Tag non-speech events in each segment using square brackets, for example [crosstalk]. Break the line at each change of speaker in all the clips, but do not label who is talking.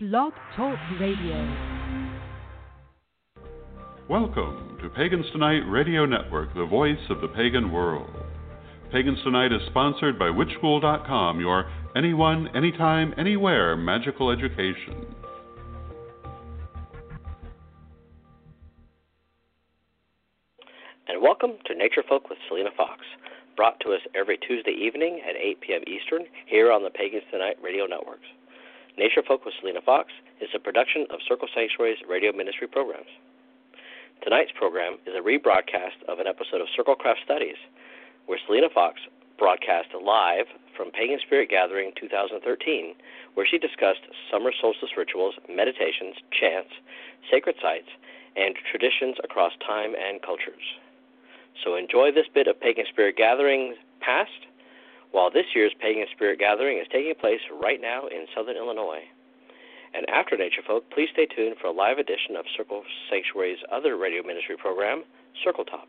Blog Talk Radio.
Welcome to Pagans Tonight Radio Network, the voice of the pagan world. Pagans Tonight is sponsored by Witchschool.com, your anyone, anytime, anywhere magical education.
And welcome to Nature Folk with Selena Fox, brought to us every Tuesday evening at 8 p.m. Eastern here on the Pagans Tonight Radio Networks. Nature Folk with Selena Fox is a production of Circle Sanctuary's radio ministry programs. Tonight's program is a rebroadcast of an episode of Circle Craft Studies, where Selena Fox broadcast live from Pagan Spirit Gathering 2013, where she discussed summer solstice rituals, meditations, chants, sacred sites, and traditions across time and cultures. So enjoy this bit of Pagan Spirit Gathering past while this year's Pagan Spirit Gathering is taking place right now in southern Illinois. And after Nature Folk, please stay tuned for a live edition of Circle Sanctuary's other radio ministry program, Circle Talk.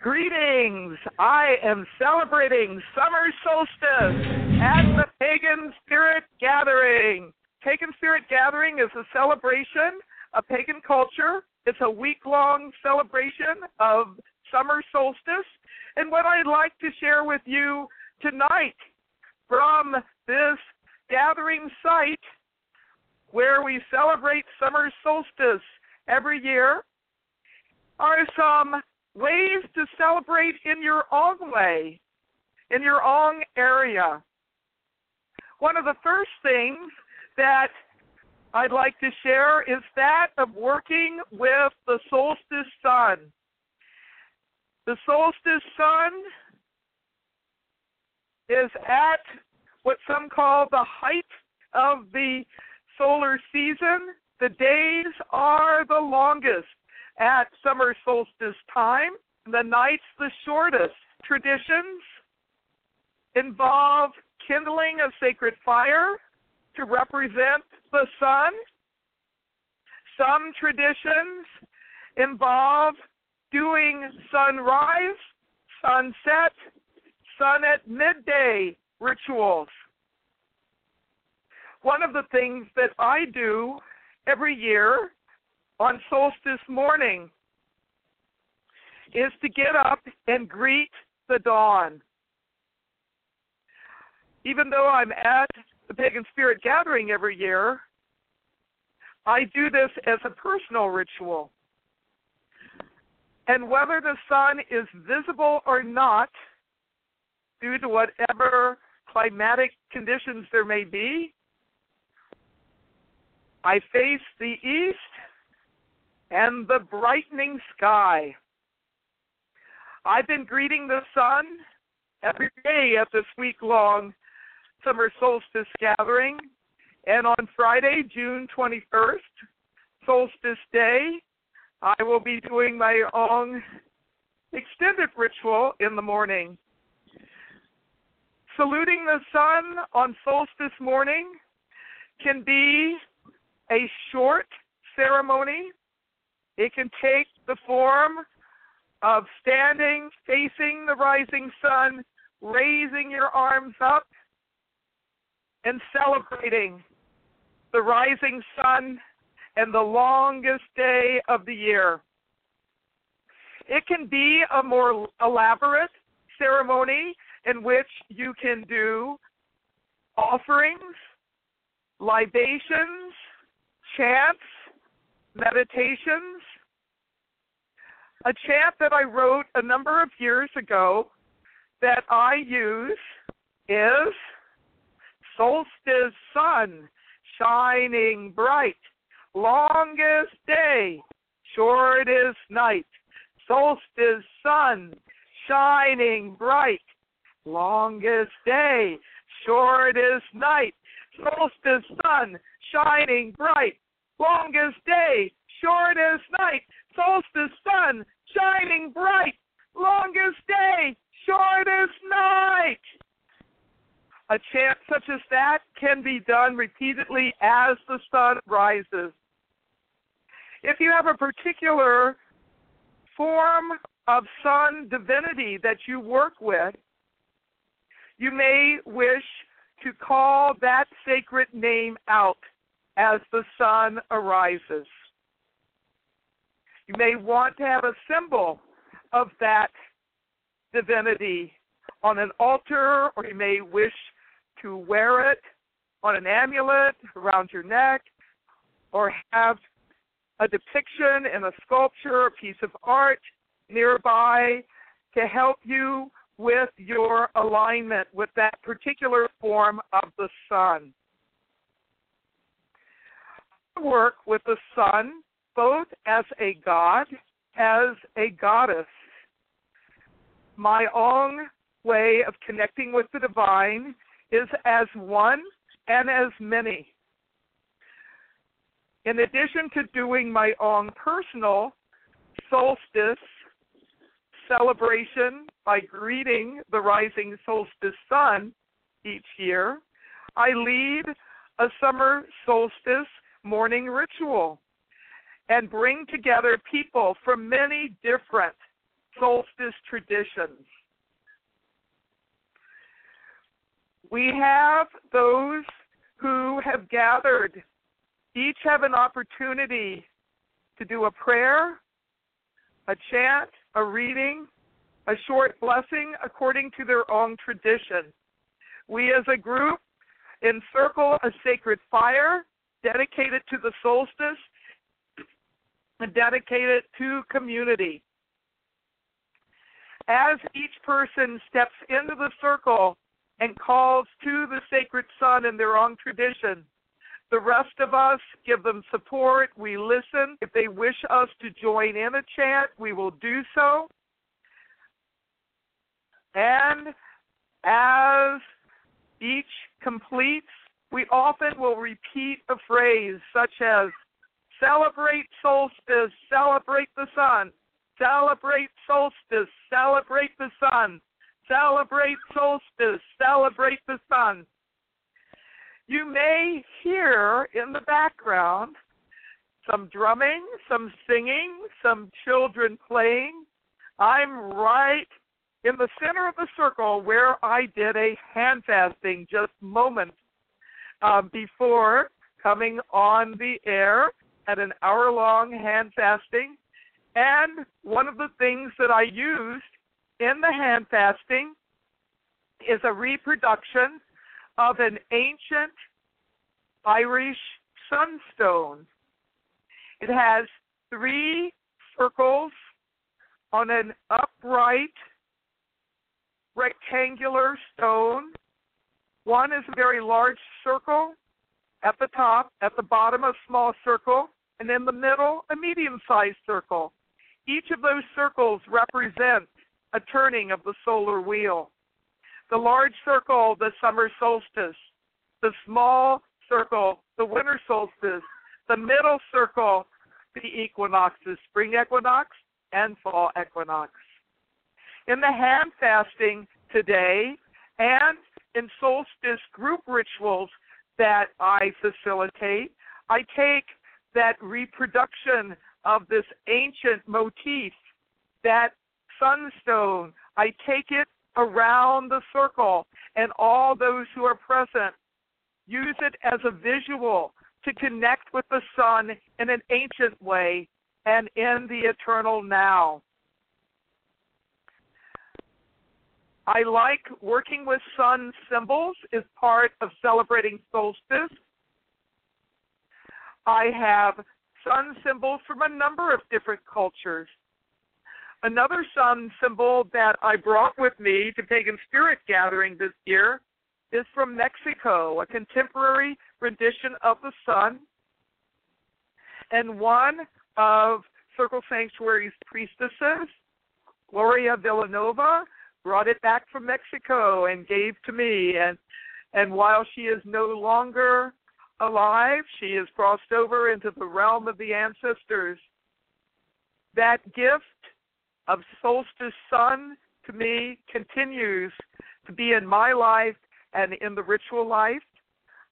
Greetings! I am celebrating summer solstice at the Pagan Spirit Gathering. Pagan Spirit Gathering is a celebration of pagan culture. It's a week long celebration of summer solstice. And what I'd like to share with you tonight from this gathering site where we celebrate summer solstice every year are some ways to celebrate in your own way, in your own area. One of the first things that I'd like to share is that of working with the solstice sun. The solstice sun is at what some call the height of the solar season. The days are the longest at summer solstice time, the nights the shortest. Traditions involve kindling a sacred fire to represent the sun. Some traditions involve doing sunrise, sunset, sun at midday rituals. One of the things that I do every year on solstice morning is to get up and greet the dawn. Even though I'm at the Pagan Spirit Gathering every year, I do this as a personal ritual. And whether the sun is visible or not, due to whatever climatic conditions there may be, I face the east and the brightening sky. I've been greeting the sun every day at this week long summer solstice gathering. And on Friday, June 21st, solstice day, I will be doing my own extended ritual in the morning. Saluting the sun on solstice morning can be a short ceremony. It can take the form of standing, facing the rising sun, raising your arms up, and celebrating the rising sun and the longest day of the year. It can be a more elaborate ceremony in which you can do offerings, libations, chants, meditations. A chant that I wrote a number of years ago that I use is solstice sun shining bright, longest day, shortest night. Solstice sun shining bright, longest day, shortest night. Solstice sun shining bright, longest day, shortest night. Solstice sun shining bright, longest day, shortest night. A chant such as that can be done repeatedly as the sun rises. If you have a particular form of sun divinity that you work with, you may wish to call that sacred name out as the sun arises. You may want to have a symbol of that divinity on an altar, or you may wish to wear it on an amulet around your neck, or have a depiction in a sculpture, a piece of art nearby to help you with your alignment with that particular form of the sun. I work with the sun both as a god, as a goddess. My own way of connecting with the divine is as one and as many. In addition to doing my own personal solstice celebration by greeting the rising solstice sun each year, I lead a summer solstice morning ritual and bring together people from many different solstice traditions. We have those who have gathered, each have an opportunity to do a prayer, a chant, a reading, a short blessing according to their own tradition. We as a group encircle a sacred fire dedicated to the solstice and dedicated to community. As each person steps into the circle and calls to the sacred sun in their own tradition, the rest of us give them support. We listen. If they wish us to join in a chant, we will do so. And as each completes, we often will repeat a phrase such as celebrate solstice, celebrate the sun, celebrate solstice, celebrate the sun, celebrate solstice, celebrate the sun. You may hear in the background some drumming, some singing, some children playing. I'm right in the center of the circle where I did a hand fasting just moments uh, before coming on the air at an hour long hand fasting. And one of the things that I used in the hand fasting is a reproduction of an ancient Irish sunstone. It has three circles on an upright rectangular stone. One is a very large circle at the top, at the bottom, a small circle, and in the middle, a medium sized circle. Each of those circles represents a turning of the solar wheel. The large circle, the summer solstice. The small circle, the winter solstice. The middle circle, the equinoxes, spring equinox and fall equinox. In the hand fasting today and in solstice group rituals that I facilitate, I take that reproduction of this ancient motif, that sunstone, I take it around the circle, and all those who are present use it as a visual to connect with the sun in an ancient way and in the eternal now. I like working with sun symbols as part of celebrating solstice. I have sun symbols from a number of different cultures. Another sun symbol that I brought with me to Pagan Spirit Gathering this year is from Mexico, a contemporary rendition of the sun. And one of Circle Sanctuary's priestesses, Gloria Villanova, brought it back from Mexico and gave to me. And and while she is no longer alive, she has crossed over into the realm of the ancestors. That gift of solstice sun to me continues to be in my life and in the ritual life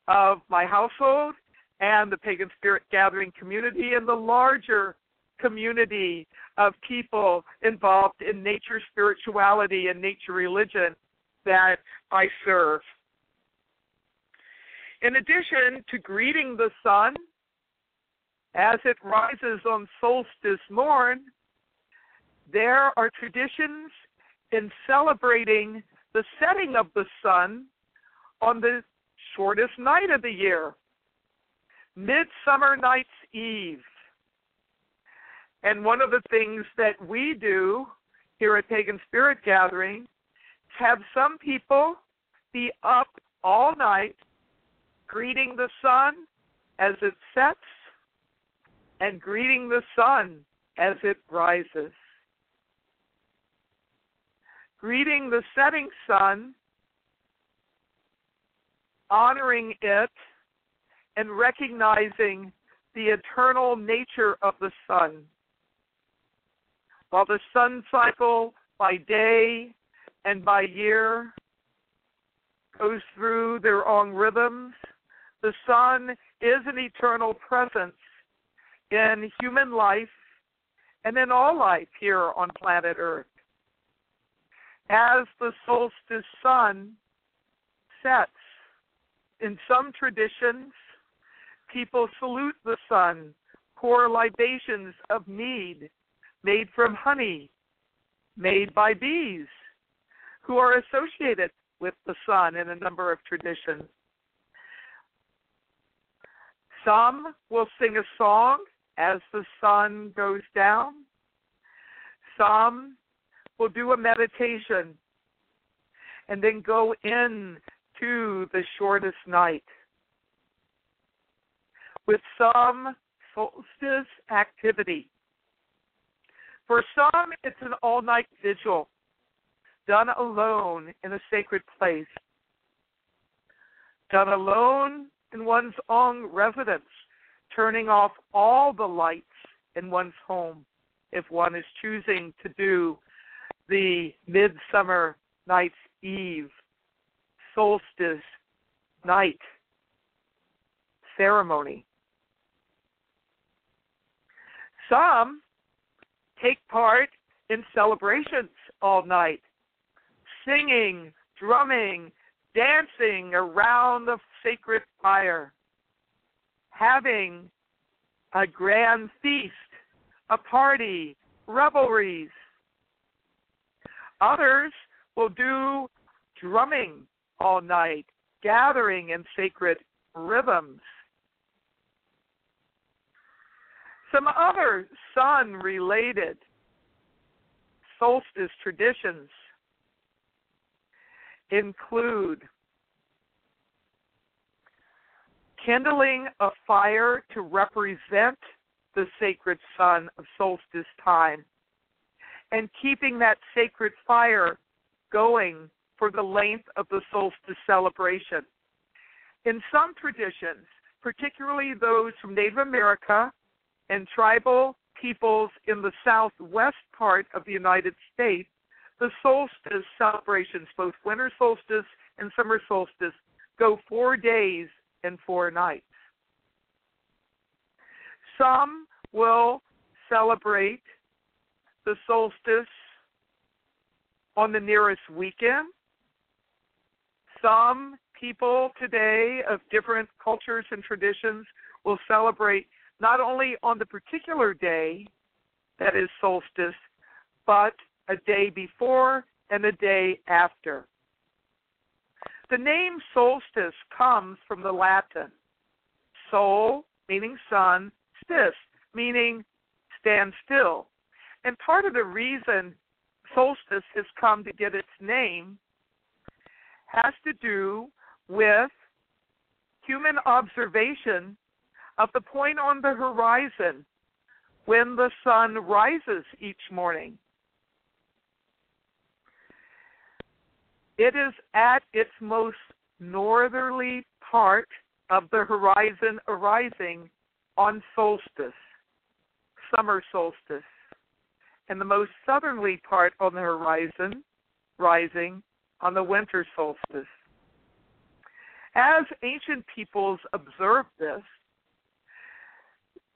of my household and the pagan spirit gathering community and the larger community of people involved in nature spirituality and nature religion that I serve. In addition to greeting the sun as it rises on solstice morn, there are traditions in celebrating the setting of the sun on the shortest night of the year, Midsummer Night's Eve. And one of the things that we do here at Pagan Spirit Gathering is have some people be up all night greeting the sun as it sets and greeting the sun as it rises. Greeting the setting sun, honoring it, and recognizing the eternal nature of the sun. While the sun cycle by day and by year goes through their own rhythms, the sun is an eternal presence in human life and in all life here on planet Earth. As the solstice sun sets, in some traditions, people salute the sun, pour libations of mead made from honey, made by bees, who are associated with the sun in a number of traditions. Some will sing a song as the sun goes down. Some will do a meditation and then go in to the shortest night. With some solstice activity. For some, it's an all night vigil done alone in a sacred place, done alone in one's own residence, turning off all the lights in one's home if one is choosing to do the midsummer night's eve solstice night ceremony. Some take part in celebrations all night, singing, drumming, dancing around the sacred fire, having a grand feast, a party, revelries. Others will do drumming all night, gathering in sacred rhythms. Some other sun related solstice traditions include kindling a fire to represent the sacred sun of solstice time and keeping that sacred fire going for the length of the solstice celebration. In some traditions, particularly those from Native America and tribal peoples in the southwest part of the United States, the solstice celebrations, both winter solstice and summer solstice, go four days and four nights. Some will celebrate the solstice on the nearest weekend. Some people today of different cultures and traditions will celebrate not only on the particular day that is solstice, but a day before and a day after. The name solstice comes from the Latin sol, meaning sun, stis, meaning stand still. And part of the reason solstice has come to get its name has to do with human observation of the point on the horizon when the sun rises each morning. It is at its most northerly part of the horizon arising on solstice, summer solstice, and the most southerly part on the horizon rising on the winter solstice. As ancient peoples observed this,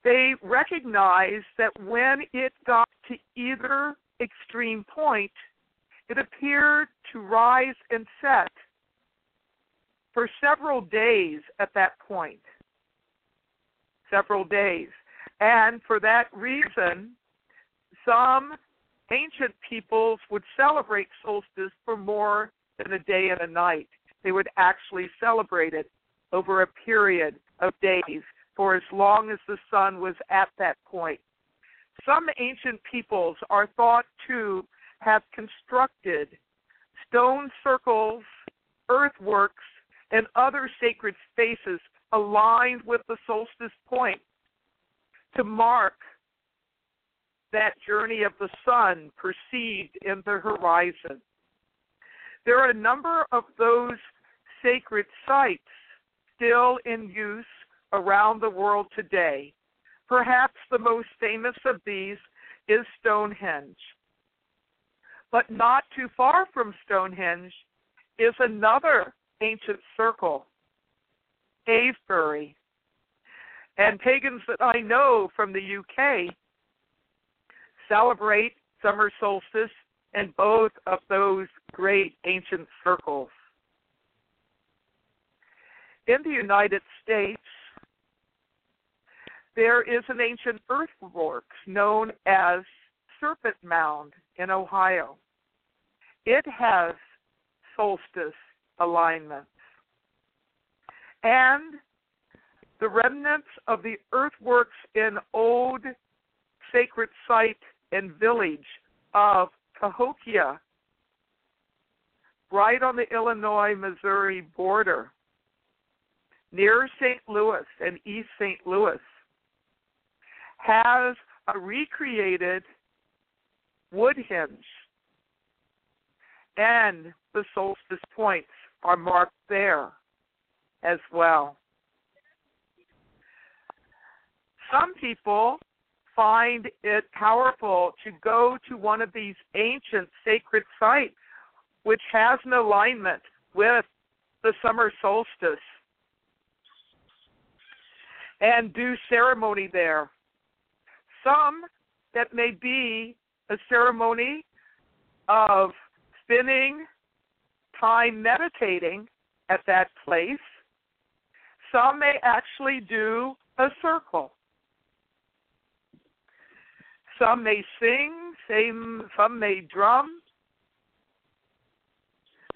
they recognized that when it got to either extreme point, it appeared to rise and set for several days at that point. Several days. And for that reason, some ancient peoples would celebrate solstice for more than a day and a night. They would actually celebrate it over a period of days for as long as the sun was at that point. Some ancient peoples are thought to have constructed stone circles, earthworks, and other sacred spaces aligned with the solstice point to mark that journey of the sun perceived in the horizon. There are a number of those sacred sites still in use around the world today. Perhaps the most famous of these is Stonehenge. But not too far from Stonehenge is another ancient circle, Avebury. And pagans that I know from the UK celebrate summer solstice in both of those great ancient circles. In the United States, there is an ancient earthwork known as Serpent Mound in Ohio. It has solstice alignments. And the remnants of the earthworks in old sacred site and village of Cahokia, right on the Illinois Missouri border, near St. Louis and East St. Louis, has a recreated wood hinge. And the solstice points are marked there as well. Some people find it powerful to go to one of these ancient sacred sites which has an alignment with the summer solstice and do ceremony there. Some that may be a ceremony of spending time meditating at that place. Some may actually do a circle. Some may sing, some, some may drum.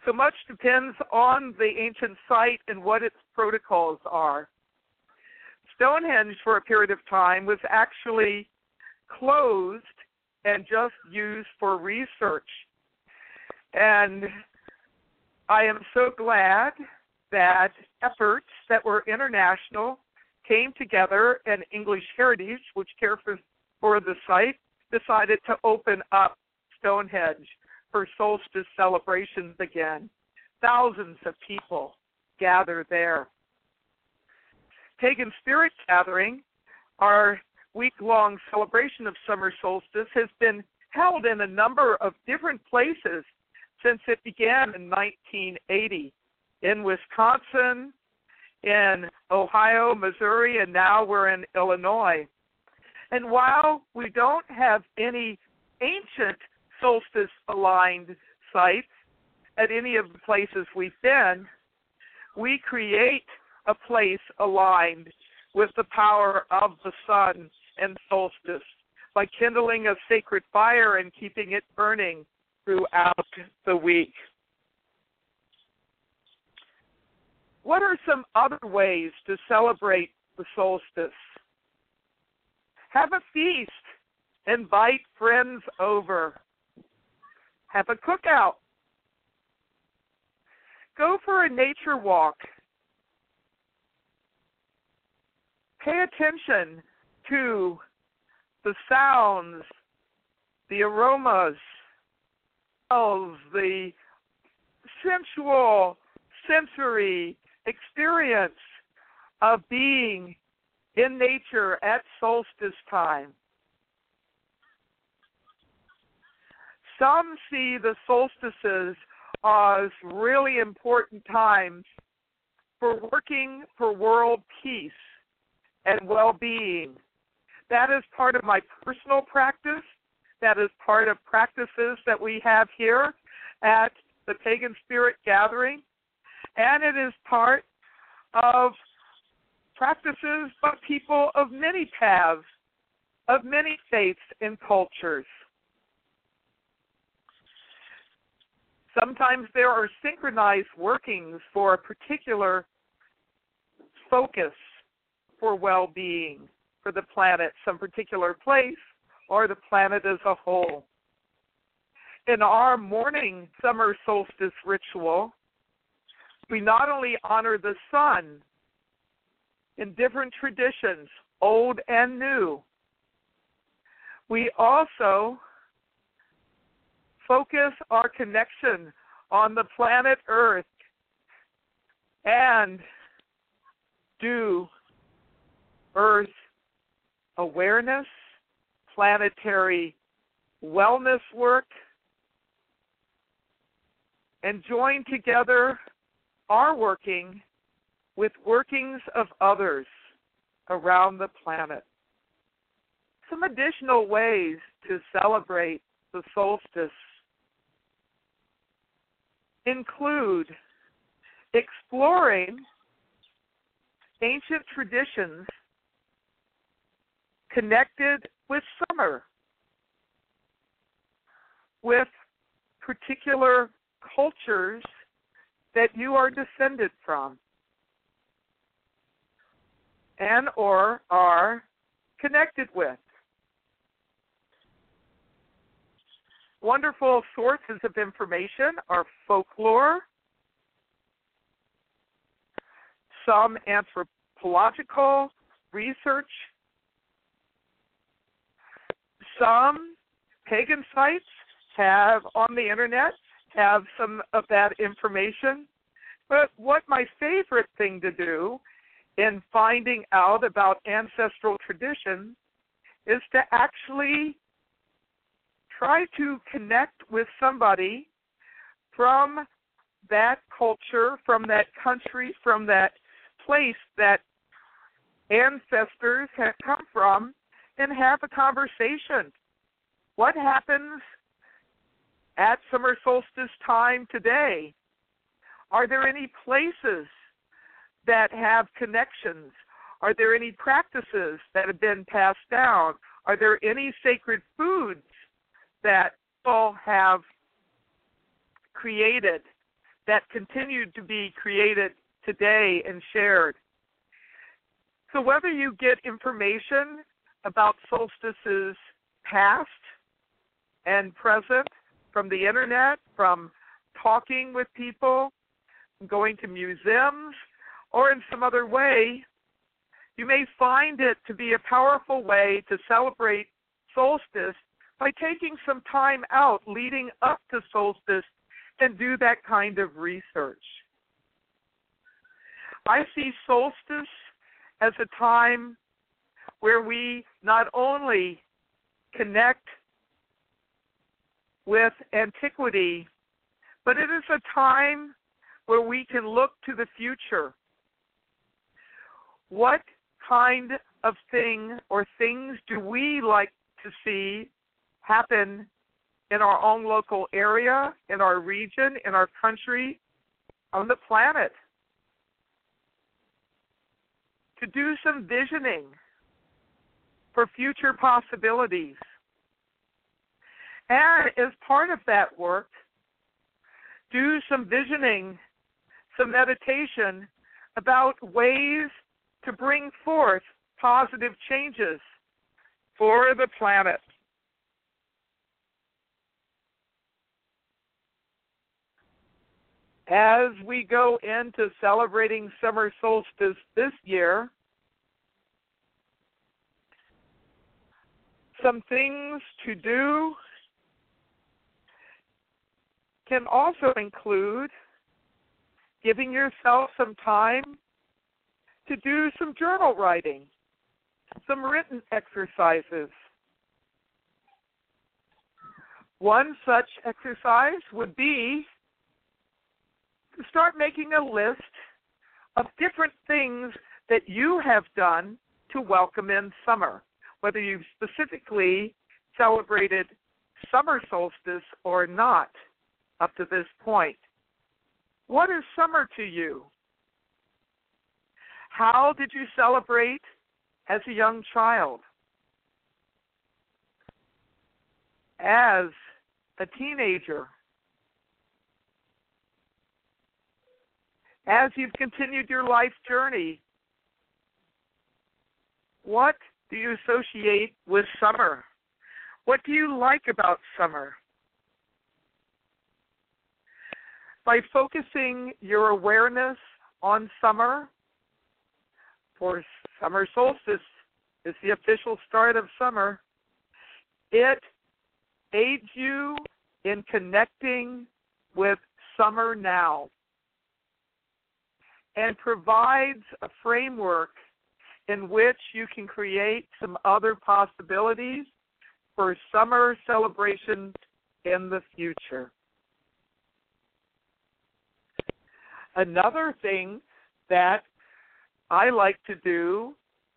So much depends on the ancient site and what its protocols are. Stonehenge, for a period of time, was actually closed and just used for research. And I am so glad that efforts that were international came together and English Heritage, which cared for, for the site, decided to open up Stonehenge for solstice celebrations again. Thousands of people gather there. Pagan Spirit Gathering, our week long celebration of summer solstice, has been held in a number of different places since it began in 1980 in Wisconsin, in Ohio, Missouri, and now we're in Illinois. And while we don't have any ancient solstice aligned sites at any of the places we've been, we create a place aligned with the power of the sun and solstice by kindling a sacred fire and keeping it burning throughout the week. What are some other ways to celebrate the solstice? Have a feast. Invite friends over. Have a cookout. Go for a nature walk. Pay attention to the sounds, the aromas, of the sensual, sensory experience of being in nature at solstice time. Some see the solstices as really important times for working for world peace and well being That is part of my personal practice. That is part of practices that we have here at the Pagan Spirit Gathering. And it is part of practices by people of many paths, of many faiths and cultures. Sometimes there are synchronized workings for a particular focus for well being for the planet, some particular place, or the planet as a whole. In our morning summer solstice ritual, we not only honor the sun in different traditions, old and new, we also focus our connection on the planet Earth and do Earth awareness, planetary wellness work, and join together our working with workings of others around the planet. Some additional ways to celebrate the solstice include exploring ancient traditions connected with summer, with particular cultures that you are descended from and or are connected with. Wonderful sources of information are folklore, some anthropological research, some pagan sites have on the internet have some of that information. But what my favorite thing to do in finding out about ancestral traditions is to actually try to connect with somebody from that culture, from that country, from that place that ancestors have come from, and have a conversation. What happens at summer solstice time today? Are there any places that have connections? Are there any practices that have been passed down? Are there any sacred foods that people have created that continue to be created today and shared? So, whether you get information about solstices past and present from the internet, from talking with people, going to museums, or in some other way, you may find it to be a powerful way to celebrate solstice by taking some time out leading up to solstice and do that kind of research. I see solstice as a time where we not only connect with antiquity, but it is a time where we can look to the future. What kind of thing or things do we like to see happen in our own local area, in our region, in our country, on the planet? To do some visioning for future possibilities. And as part of that work, do some visioning, some meditation about ways to bring forth positive changes for the planet. As we go into celebrating summer solstice this year, some things to do can also include giving yourself some time to do some journal writing, some written exercises. One such exercise would be to start making a list of different things that you have done to welcome in summer. whether you've specifically celebrated summer solstice or not up to this point. What is summer to you? How did you celebrate as a young child? As a teenager? As you've continued your life journey, what do you associate with summer? What do you like about summer? By focusing your awareness on summer, for summer solstice is the official start of summer, it aids you in connecting with summer now and provides a framework in which you can create some other possibilities for summer celebrations in the future. Another thing that I like to do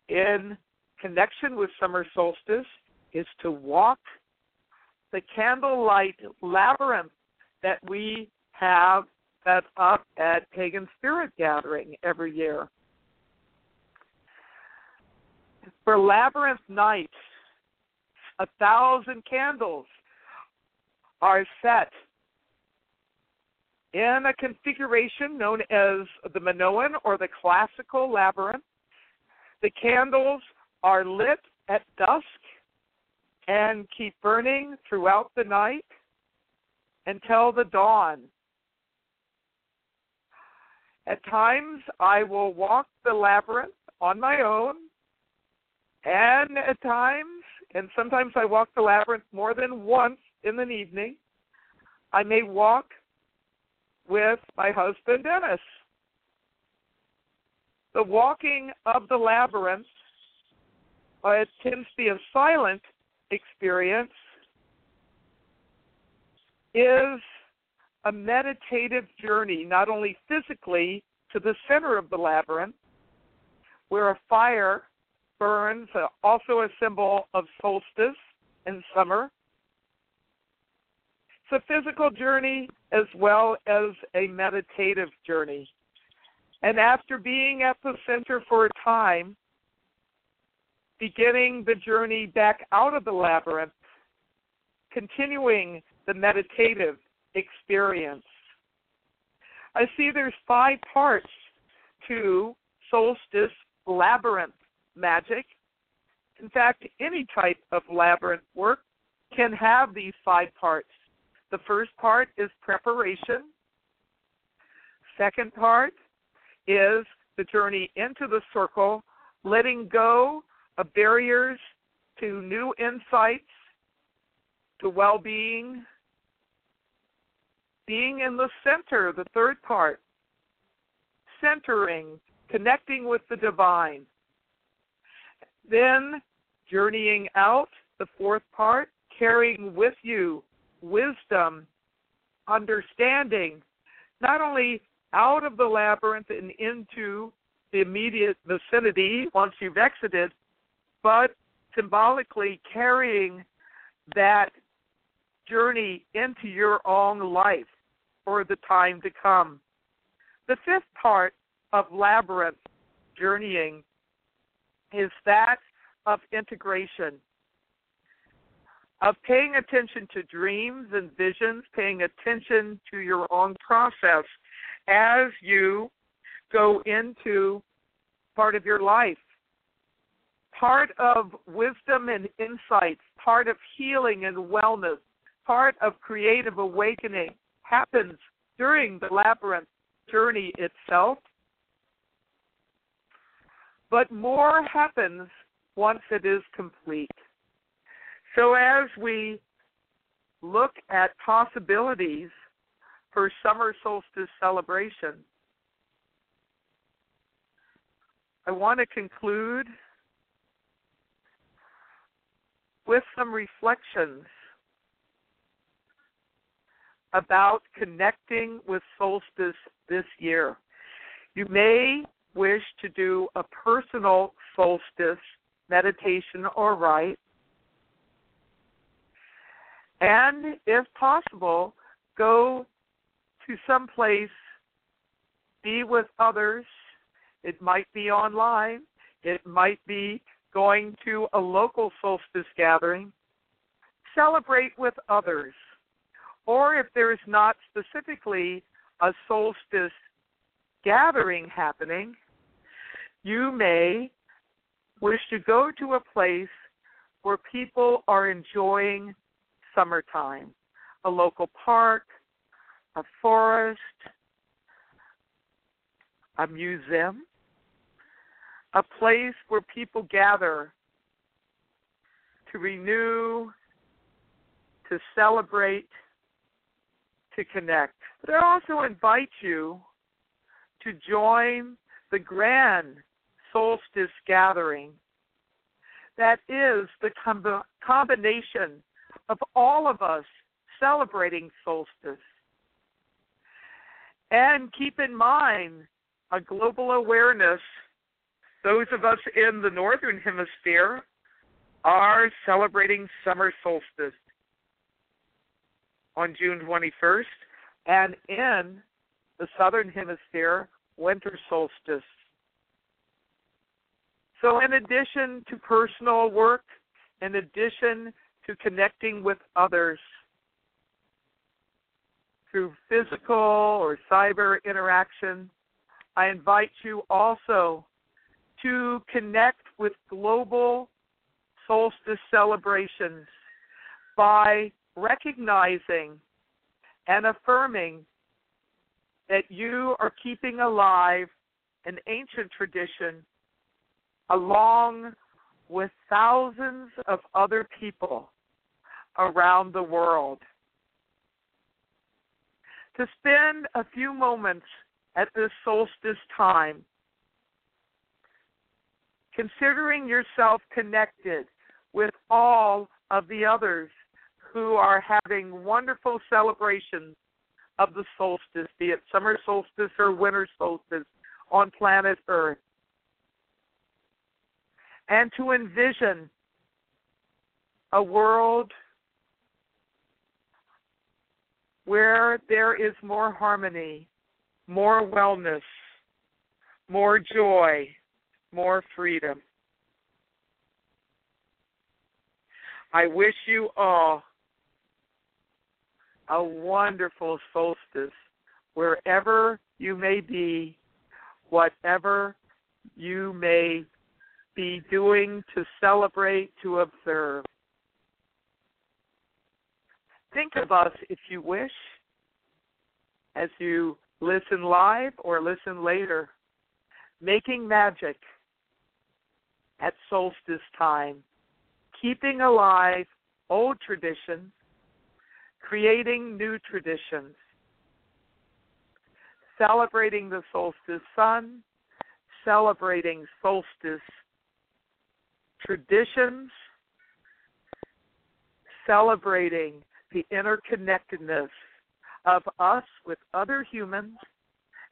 in connection with summer solstice is to walk the candlelight labyrinth that we have set up at Pagan Spirit Gathering every year. For Labyrinth Night, a thousand candles are set in a configuration known as the Minoan or the classical labyrinth. The candles are lit at dusk and keep burning throughout the night until the dawn. At times, I will walk the labyrinth on my own, and at times, and sometimes I walk the labyrinth more than once in an evening, I may walk with my husband Dennis. The walking of the labyrinth uh, it tends to be a silent experience is a meditative journey, not only physically to the center of the labyrinth, where a fire burns, uh, also a symbol of solstice and summer. It's a physical journey as well as a meditative journey. And after being at the center for a time, beginning the journey back out of the labyrinth, continuing the meditative experience. I see there's five parts to solstice labyrinth magic. In fact, any type of labyrinth work can have these five parts. The first part is preparation. Second part is the journey into the circle, letting go of barriers to new insights, to well being, being in the center, the third part, centering, connecting with the divine. Then journeying out, the fourth part, carrying with you wisdom, understanding, not only out of the labyrinth and into the immediate vicinity once you've exited, but symbolically carrying that journey into your own life for the time to come. The fifth part of labyrinth journeying is that of integration, of paying attention to dreams and visions, paying attention to your own process as you go into part of your life part of wisdom and insights, part of healing and wellness, part of creative awakening happens during the labyrinth journey itself. But more happens once it is complete. So as we look at possibilities for summer solstice celebration, I want to conclude with some reflections about connecting with solstice this year. You may wish to do a personal solstice meditation or rite. And if possible, go to some place, be with others. It might be online, it might be going to a local solstice gathering. Celebrate with others. Or if there is not specifically a solstice gathering happening, you may wish to go to a place where people are enjoying summertime, a local park, a forest, a museum, a place where people gather to renew, to celebrate, to connect. But I also invite you to join the grand solstice gathering that is the com- combination of all of us celebrating solstice. And keep in mind a global awareness. Those of us in the northern hemisphere are celebrating summer solstice on June 21st, and in the southern hemisphere, winter solstice. So, in addition to personal work, in addition to connecting with others through physical or cyber interaction, I invite you also to connect with global solstice celebrations by recognizing and affirming that you are keeping alive an ancient tradition along with thousands of other people around the world. To spend a few moments at this solstice time, considering yourself connected with all of the others who are having wonderful celebrations of the solstice, be it summer solstice or winter solstice on planet Earth. And to envision a world where there is more harmony, more wellness, more joy, more freedom. I wish you all a wonderful solstice wherever you may be, whatever you may be doing to celebrate, to observe. Think of us, if you wish, as you listen live or listen later, making magic at solstice time, keeping alive old traditions creating new traditions, celebrating the solstice sun, celebrating solstice traditions, celebrating the interconnectedness of us with other humans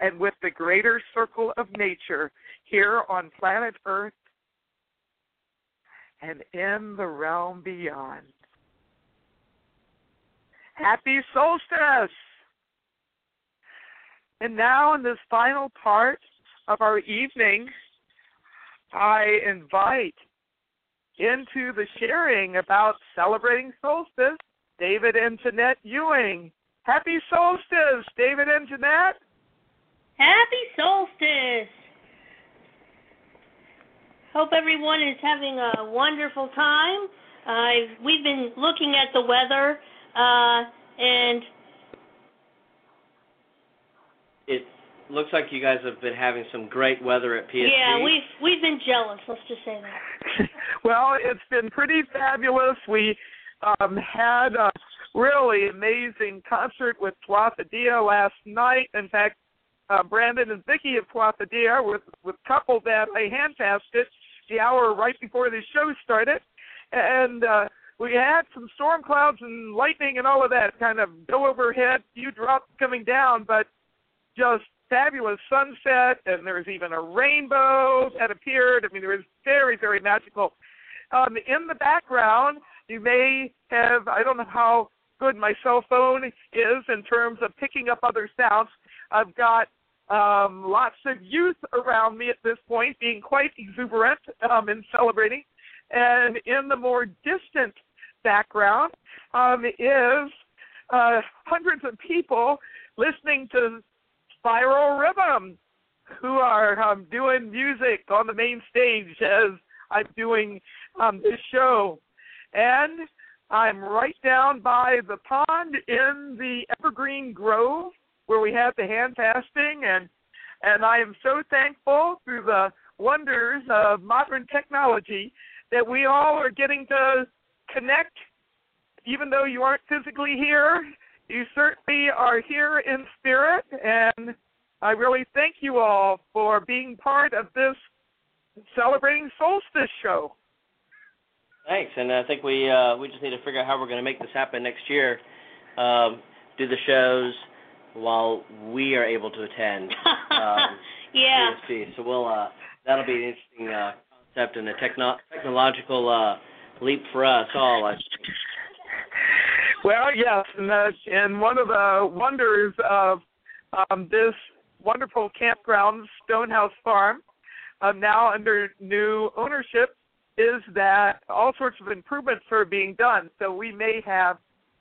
and with the greater circle of nature here on planet Earth and in the realm beyond. Happy solstice! And now, in this final part of our evening, I invite into the sharing about celebrating solstice David and Jeanette Ewing. Happy solstice, David and Jeanette!
Happy solstice! Hope everyone is having a wonderful time. Uh, we've been looking at the weather uh, and
it looks like you guys have been having some great weather at PSG.
Yeah, we've we've been jealous. Let's just say that. [laughs]
well, it's been pretty fabulous. We um, had a really amazing concert with Tuatha Dea last night. In fact, uh, Brandon and Vicki of Tuatha Dea with with couple that I hand passed the hour right before the show started, and. uh we had some storm clouds and lightning and all of that kind of go overhead, few drops coming down, but just fabulous sunset, and there's even a rainbow that appeared. I mean, it was very, very magical. Um, in the background, you may have, I don't know how good my cell phone is in terms of picking up other sounds. I've got um, lots of youth around me at this point, being quite exuberant um, in celebrating. And in the more distant background um, is uh, hundreds of people listening to Spiral Rhythm, who are um, doing music on the main stage as I'm doing um, this show. And I'm right down by the pond in the Evergreen Grove where we have the hand fasting. And and I am so thankful through the wonders of modern technology that we all are getting to connect. Even though you aren't physically here you certainly are here in spirit. And I really thank you all for being part of this celebrating solstice show.
Thanks, and I think we uh, we just need to figure out how we're going to make this happen next year. Um, do the shows while we are able to attend. [laughs] Um,
yeah.
PSG. So we'll uh, that'll be an interesting uh, concept and a techno- technological uh, leap for us all. I think.
Well, yes, and, uh, and one of the wonders of um, this wonderful campground, Stonehouse Farm, uh, now under new ownership, is that all sorts of improvements are being done. So we may have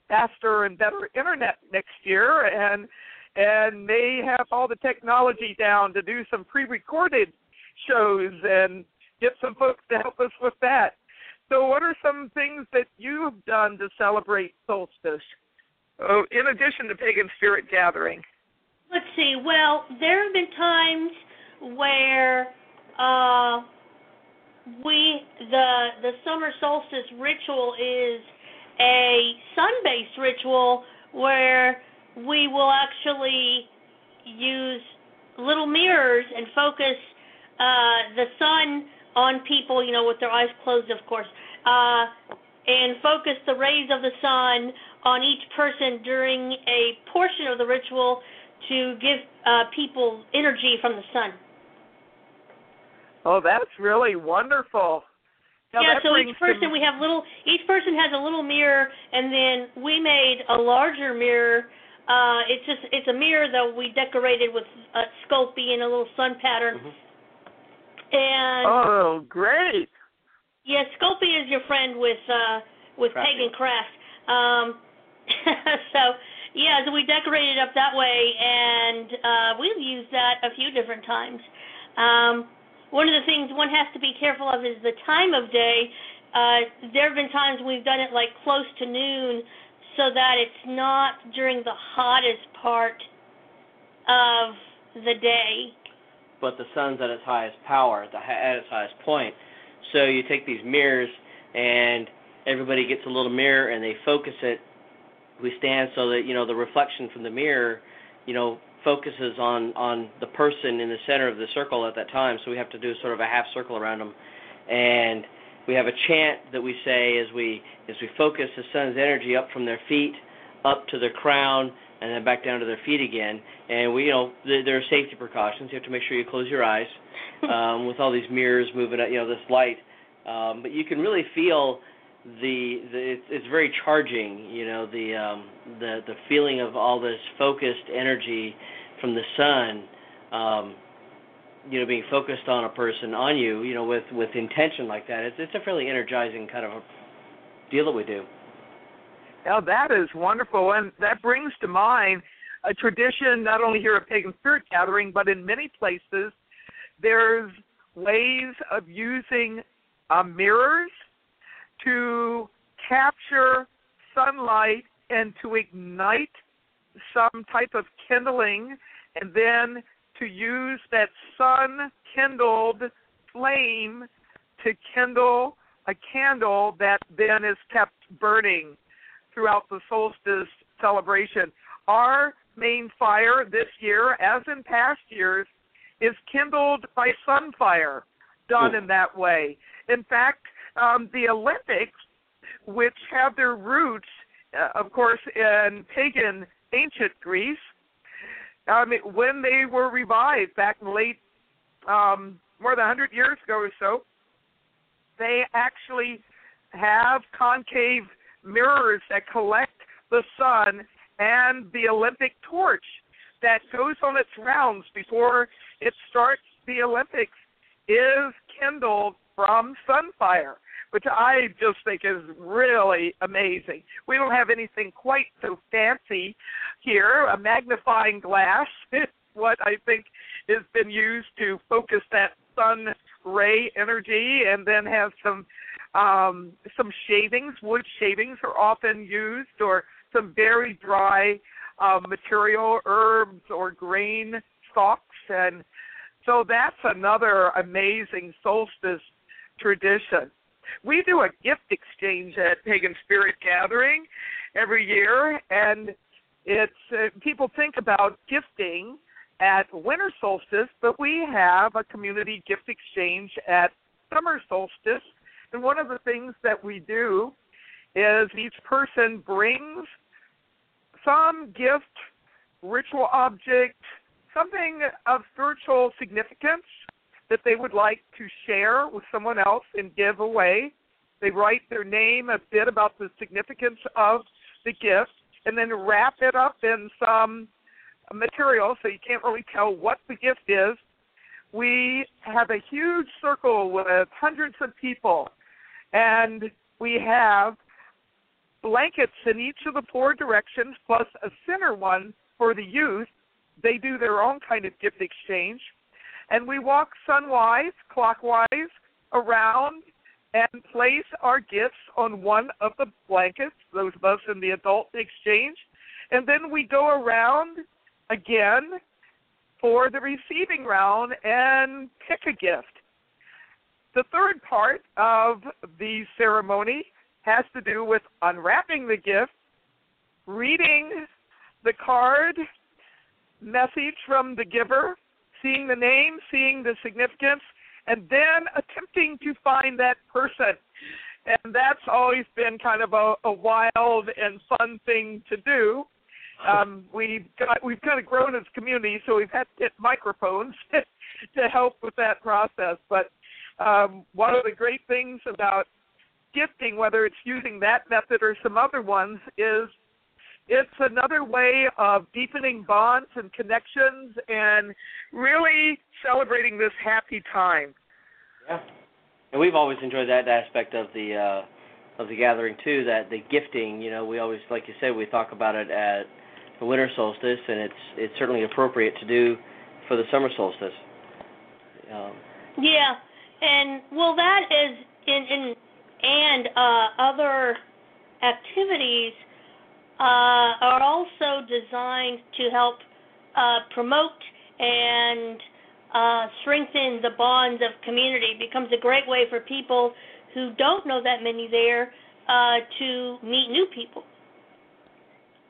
faster and better internet next year, and and may have all the technology down to do some pre-recorded shows and get some folks to help us with that. So, what are some things that you've done to celebrate solstice? Oh, in addition to pagan spirit gathering.
Let's see. Well, there have been times where uh, we the the summer solstice ritual is a sun-based ritual where we will actually use little mirrors and focus uh, the sun on people, you know, with their eyes closed, of course, uh, and focus the rays of the sun on each person during a portion of the ritual to give uh, people energy from the sun.
Oh, that's really wonderful. Now,
yeah, so each person we have little. Each person has a little mirror, and then we made a larger mirror. Uh, it's just it's a mirror that we decorated with a Sculpey and a little sun pattern.
Mhm.
And
Oh, great.
yeah, Sculpey is your friend with uh, with
Crafty.
Pagan Craft. Um, [laughs] so yeah, so we decorated it up that way, and uh, we've used that a few different times. Um, one of the things one has to be careful of is the time of day. Uh, there have been times we've done it like close to noon, so that it's not during the hottest part of the day.
but the sun's at its highest power, at, its highest point. So you take these mirrors, and everybody gets a little mirror, and they focus it. We stand so that you know the reflection from the mirror, you know, focuses on on the person in the center of the circle at that time. So we have to do sort of a half circle around them, and we have a chant that we say as we as we focus the sun's energy up from their feet, up to their crown, and then back down to their feet again. And we, you know, there, there are safety precautions. You have to make sure you close your eyes [laughs] um, with all these mirrors moving, at, you know, this light. Um, but you can really feel the, the it's, it's very charging. You know, the um, the the feeling of all this focused energy from the sun. Um, you know, being focused on a person, on you, you know, with with intention like that. It's it's a fairly energizing kind of a deal that we do.
Now that is wonderful, and that brings to mind a tradition not only here at Pagan Spirit Gathering, but in many places. There's ways of using uh, mirrors to capture sunlight and to ignite some type of kindling, and then to use that sun kindled flame to kindle a candle that then is kept burning throughout the solstice celebration. Our main fire this year, as in past years, is kindled by sunfire, done in that way. In fact, um, the Olympics, which have their roots, uh, of course, in pagan ancient Greece, mean, when they were revived back in late, um, more than 100 years ago or so, they actually have concave mirrors that collect the sun and the Olympic torch that goes on its rounds before it starts. The Olympics is kindled from sunfire, which I just think is really amazing. We don't have anything quite so fancy here. A magnifying glass [laughs] is what I think has been used to focus that sun ray energy and then have some um, some shavings. Wood shavings are often used, or some very dry uh, material, herbs or grain stalks, and so that's another amazing solstice tradition. We do a gift exchange at Pagan Spirit Gathering every year, and it's uh, people think about gifting at winter solstice, but we have a community gift exchange at summer solstice. And one of the things that we do is each person brings some gift, ritual object, something of spiritual significance that they would like to share with someone else and give away. They write their name, a bit about the significance of the gift, and then wrap it up in some material so you can't really tell what the gift is. We have a huge circle with hundreds of people, and we have blankets in each of the four directions plus a center one for the youth. They do their own kind of gift exchange. And we walk sunwise, clockwise around and place our gifts on one of the blankets, those of us in the adult exchange. And then we go around again for the receiving round and pick a gift. The third part of the ceremony has to do with unwrapping the gift, reading the card message from the giver, seeing the name, seeing the significance, and then attempting to find that person. And that's always been kind of a, a wild and fun thing to do. Um, we've got we've kind of grown as a community, so we've had to get microphones [laughs] to help with that process. But um, one of the great things about gifting, whether it's using that method or some other ones, is it's another way of deepening bonds and connections and really celebrating this happy time.
Yeah, and we've always enjoyed that aspect of the uh, of the gathering too. That the gifting, you know, we always, like you said, we talk about it at the winter solstice, and it's it's certainly appropriate to do for the summer solstice.
Um, yeah, and well, that is in in and uh, other activities uh, are also designed to help uh, promote and uh, strengthen the bonds of community. It becomes a great way for people who don't know that many there uh, to meet new people.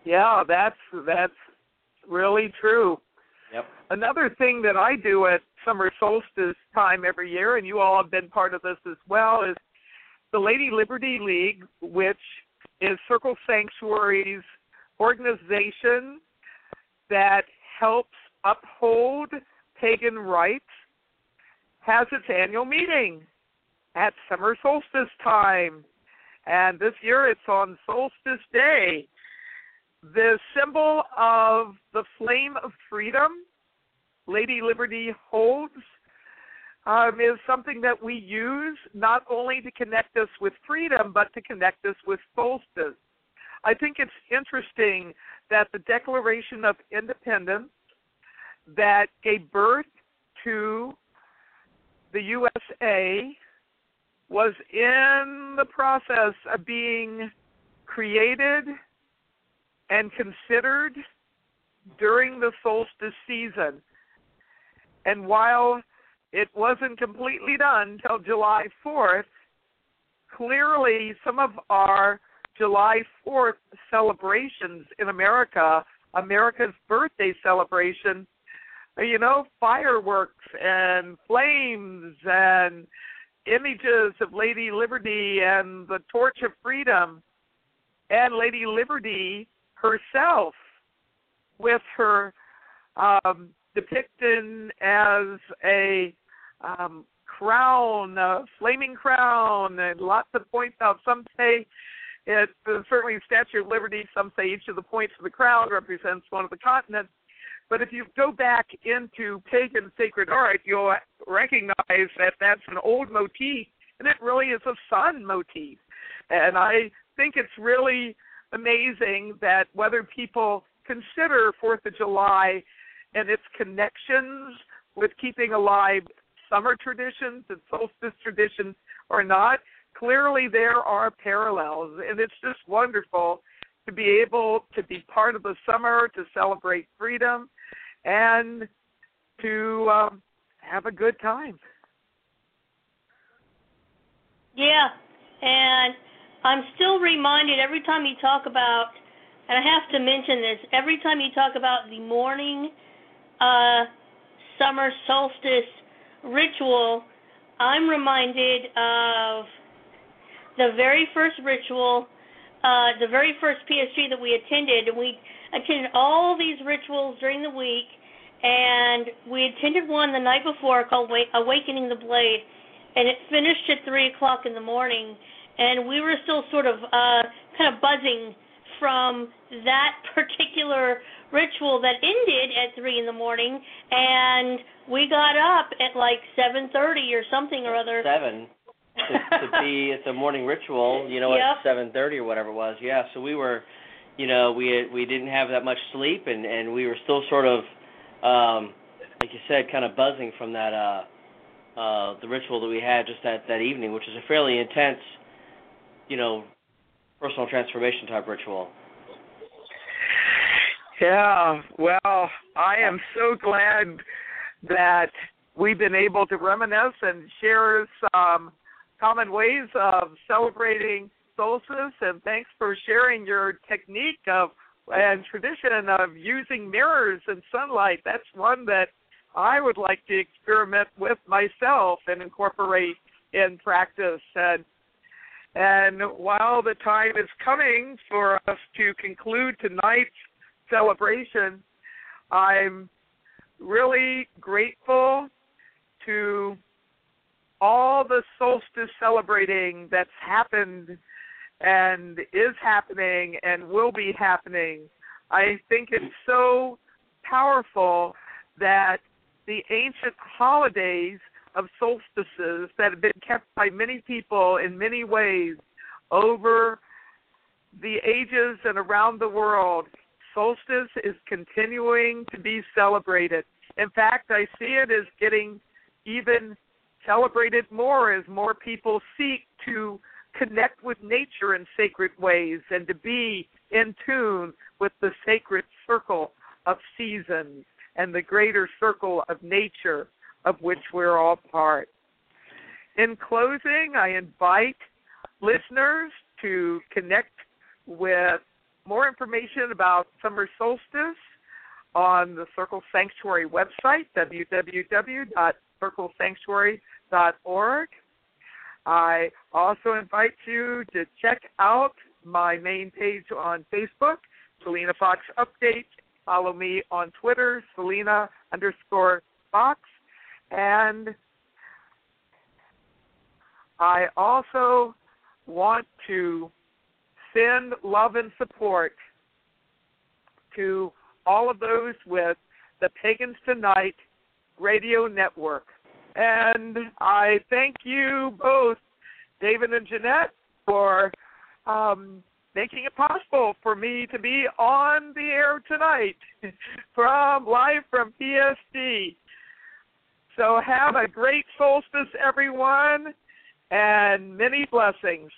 Yeah, that's that's really true.
Yep.
Another thing that I do at summer solstice time every year, and you all have been part of this as well, is the Lady Liberty League, which is Circle Sanctuary's organization that helps uphold pagan rights, has its annual meeting at summer solstice time. And this year it's on Solstice Day. The symbol of the flame of freedom Lady Liberty holds um, is something that we use not only to connect us with freedom, but to connect us with solstice. I think it's interesting that the Declaration of Independence that gave birth to the USA was in the process of being created and considered during the solstice season. And while it wasn't completely done until July 4th. Clearly, some of our July 4th celebrations in America, America's birthday celebration, you know, fireworks and flames and images of Lady Liberty and the Torch of Freedom, and Lady Liberty herself with her um, depicted as a um, crown, a flaming crown, and lots of points out. Some say it's uh, certainly Statue of Liberty. Some say each of the points of the crown represents one of the continents. But if you go back into pagan sacred art, you'll recognize that that's an old motif, and it really is a sun motif. And I think it's really amazing that whether people consider Fourth of July and its connections with keeping alive summer traditions and solstice traditions or not, clearly there are parallels. And it's just wonderful to be able to be part of the summer, to celebrate freedom, and to um, have a good time.
Yeah, and I'm still reminded every time you talk about, and I have to mention this, every time you talk about the morning uh, summer solstice ritual, I'm reminded of the very first ritual, uh, the very first PSG that we attended, and we attended all these rituals during the week, and we attended one the night before called Awakening the Blade, and it finished at three o'clock in the morning and we were still sort of uh, kind of buzzing from that [laughs] particular ritual that ended at three in the morning, and we got up at like seven thirty or something or other.
Seven. to, to be [laughs] at the morning ritual, you know,
yep.
at seven thirty or whatever it was. Yeah, so we were, you know, we we didn't have that much sleep, and and we were still sort of, um, like you said, kind of buzzing from that uh, uh, the ritual that we had just that that evening, which is a fairly intense you know, personal transformation type ritual.
Yeah, well, I am so glad that we've been able to reminisce and share some common ways of celebrating solstice. And thanks for sharing your technique of and tradition of using mirrors and sunlight. That's one that I would like to experiment with myself and incorporate in practice. And and while the time is coming for us to conclude tonight's celebration, I'm really grateful to all the solstice celebrating that's happened and is happening and will be happening. I think it's so powerful that the ancient holidays of solstices that have been kept by many people in many ways over the ages and around the world. Solstice is continuing to be celebrated. In fact, I see it as getting even celebrated more as more people seek to connect with nature in sacred ways and to be in tune with the sacred circle of seasons and the greater circle of nature of which we're all part. In closing, I invite listeners to connect with more information about summer solstice on the Circle Sanctuary website, www.circlesanctuary.org. I also invite you to check out my main page on Facebook, Selena Fox Update. Follow me on Twitter, Selena underscore Fox. And I also want to send love and support to all of those with the Pagans Tonight radio network. And I thank you both, David and Jeanette, for um, making it possible for me to be on the air tonight [laughs] from live from PSG. So have a great solstice, everyone, and many blessings.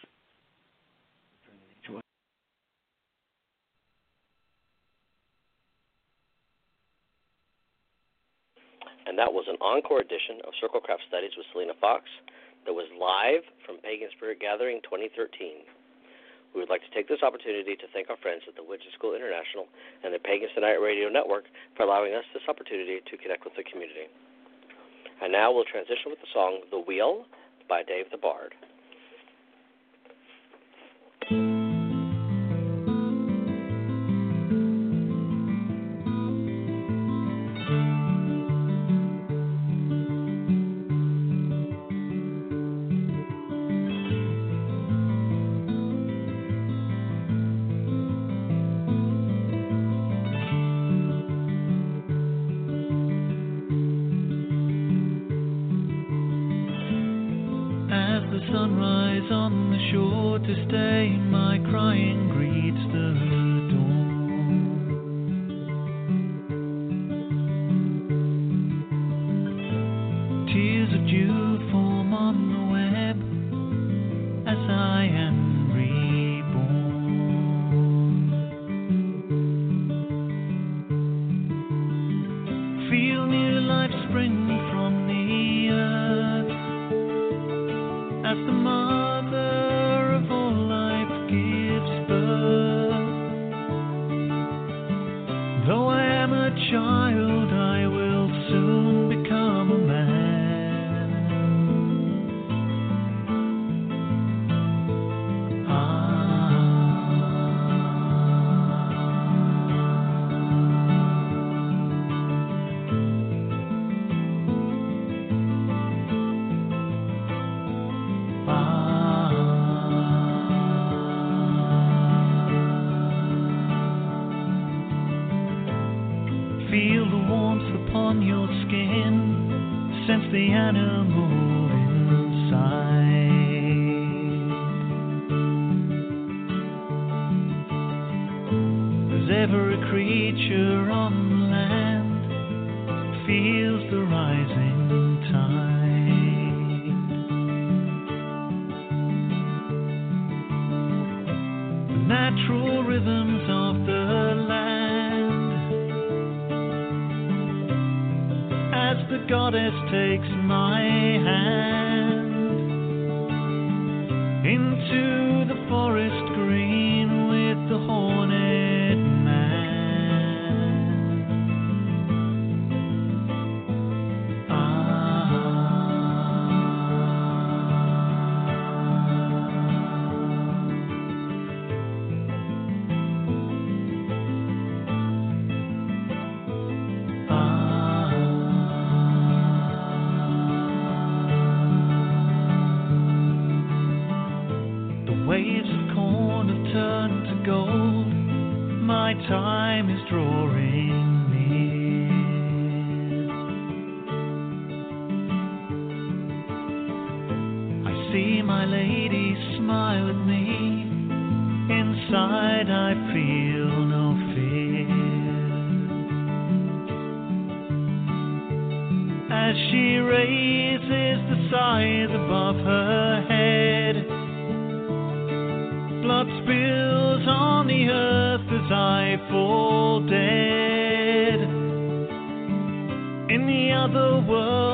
And that was an encore edition of Circle Craft Studies with Selena Fox that was live from Pagan Spirit Gathering 2013. We would like to take this opportunity to thank our friends at the Witches School International and the Pagans Tonight Radio Network for allowing us this opportunity to connect with the community. And now we'll transition with the song The Wheel by Dave the Bard.
smile at me. Inside, I feel no fear. As she raises the scythe above her head, blood spills on the earth as I fall dead. In the other world,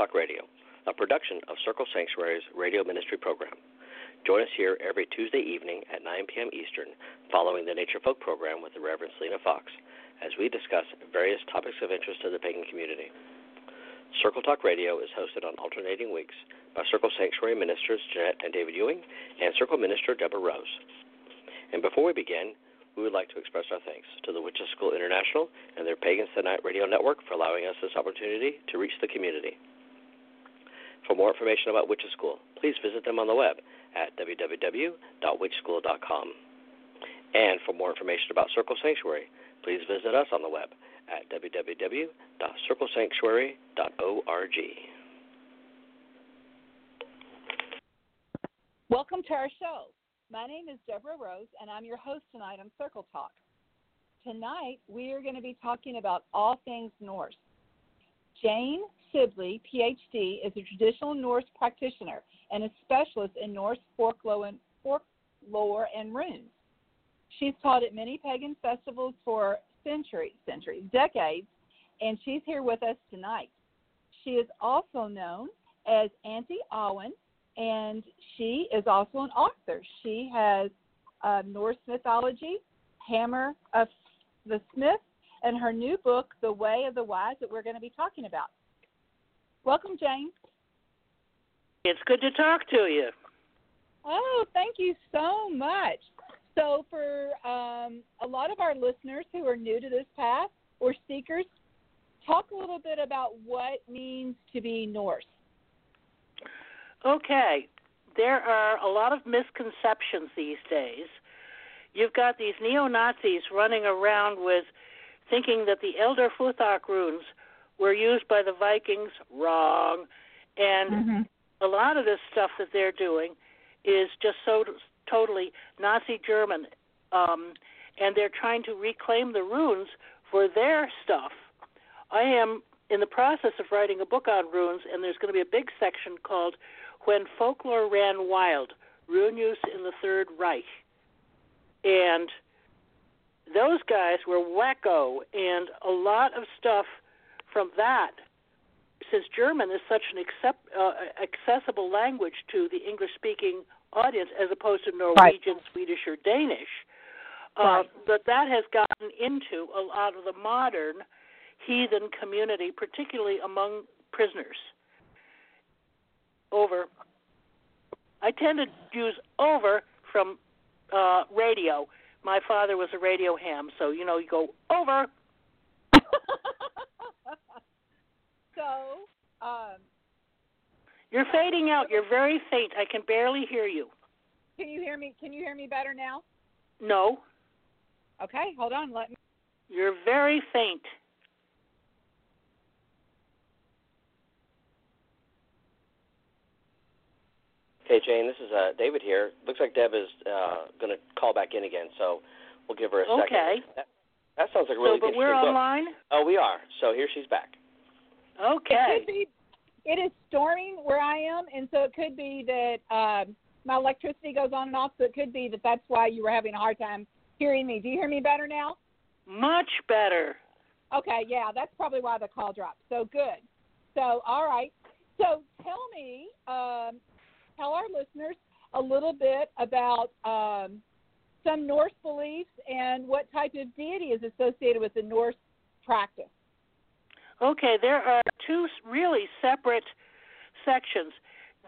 Talk Radio, a production of Circle Sanctuary's radio ministry program. Join us here every Tuesday evening at 9 p.m. Eastern, following the Nature Folk program with the Reverend Selena Fox, as we discuss various topics of interest to the pagan community. Circle Talk Radio is hosted on alternating weeks by Circle Sanctuary ministers Jeanette and David Ewing and Circle minister Debra Rose. And before we begin, we would like to express our thanks to the Witches School International and their Pagans Tonight Radio Network for allowing us this opportunity to reach the community. For more information about Witches School, please visit them on the web at www.witchschool.com. And for more information about Circle Sanctuary, please visit us on the web at www.circlesanctuary.org.
Welcome to our show. My name is Debra Rose, and I'm your host tonight on Circle Talk. Tonight, we are going to be talking about all things Norse. Jane Sibley, PhD, is a traditional Norse practitioner and a specialist in Norse folklore and, folklore and runes. She's taught at many pagan festivals for centuries, centuries, decades, and she's here with us tonight. She is also known as Auntie Awen, and she is also an author. She has uh, Norse mythology, Hammer of the Smith, and her new book, The Way of the Wise, that we're going to be talking about. Welcome, Jane.
It's good to talk to you.
Oh, thank you so much. So, for um, a lot of our listeners who are new to this path or seekers, talk a little bit about what it means to be Norse.
Okay, there are a lot of misconceptions these days. You've got these neo Nazis running around with thinking that the Elder Futhark runes were used by the Vikings. Wrong. And
Mm-hmm.
a lot of this stuff that they're doing is just so totally Nazi German. Um, and they're trying to reclaim the runes for their stuff. I am in the process of writing a book on runes, and there's going to be a big section called When Folklore Ran Wild Rune Use in the Third Reich. And those guys were wacko, and a lot of stuff from that, since German is such an accept, uh, accessible language to the English speaking audience as opposed to Norwegian, Swedish, or Danish, uh,
Right.
that that has gotten into a lot of the modern heathen community, particularly among prisoners. Over. I tend to use over from uh, radio. My father was a radio ham, so you know you go over. [laughs]
so, um,
You're fading out. You're very faint. I can barely hear you.
can you hear me? Can you hear me better now?
No,
Okay, hold on. Let me.
you're very faint.
Hey Jane, this is uh, David here. Looks like Deb is uh, going to call back in again, so we'll give her a second.
Okay.
That, that sounds like a really
so, but
interesting
we're
book.
online.
Oh, we are. So here she's back.
Okay.
It could be. It is storming where I am, and so it could be that um, my electricity goes on and off. So it could be that that's why you were having a hard time hearing me. Do you hear me better now?
Much better.
Okay, yeah, that's probably why the call dropped. So good. So all right. So tell me, um, tell our listeners a little bit about um, some Norse beliefs and what type of deity is associated with the Norse practice.
Okay, there are two really separate sections.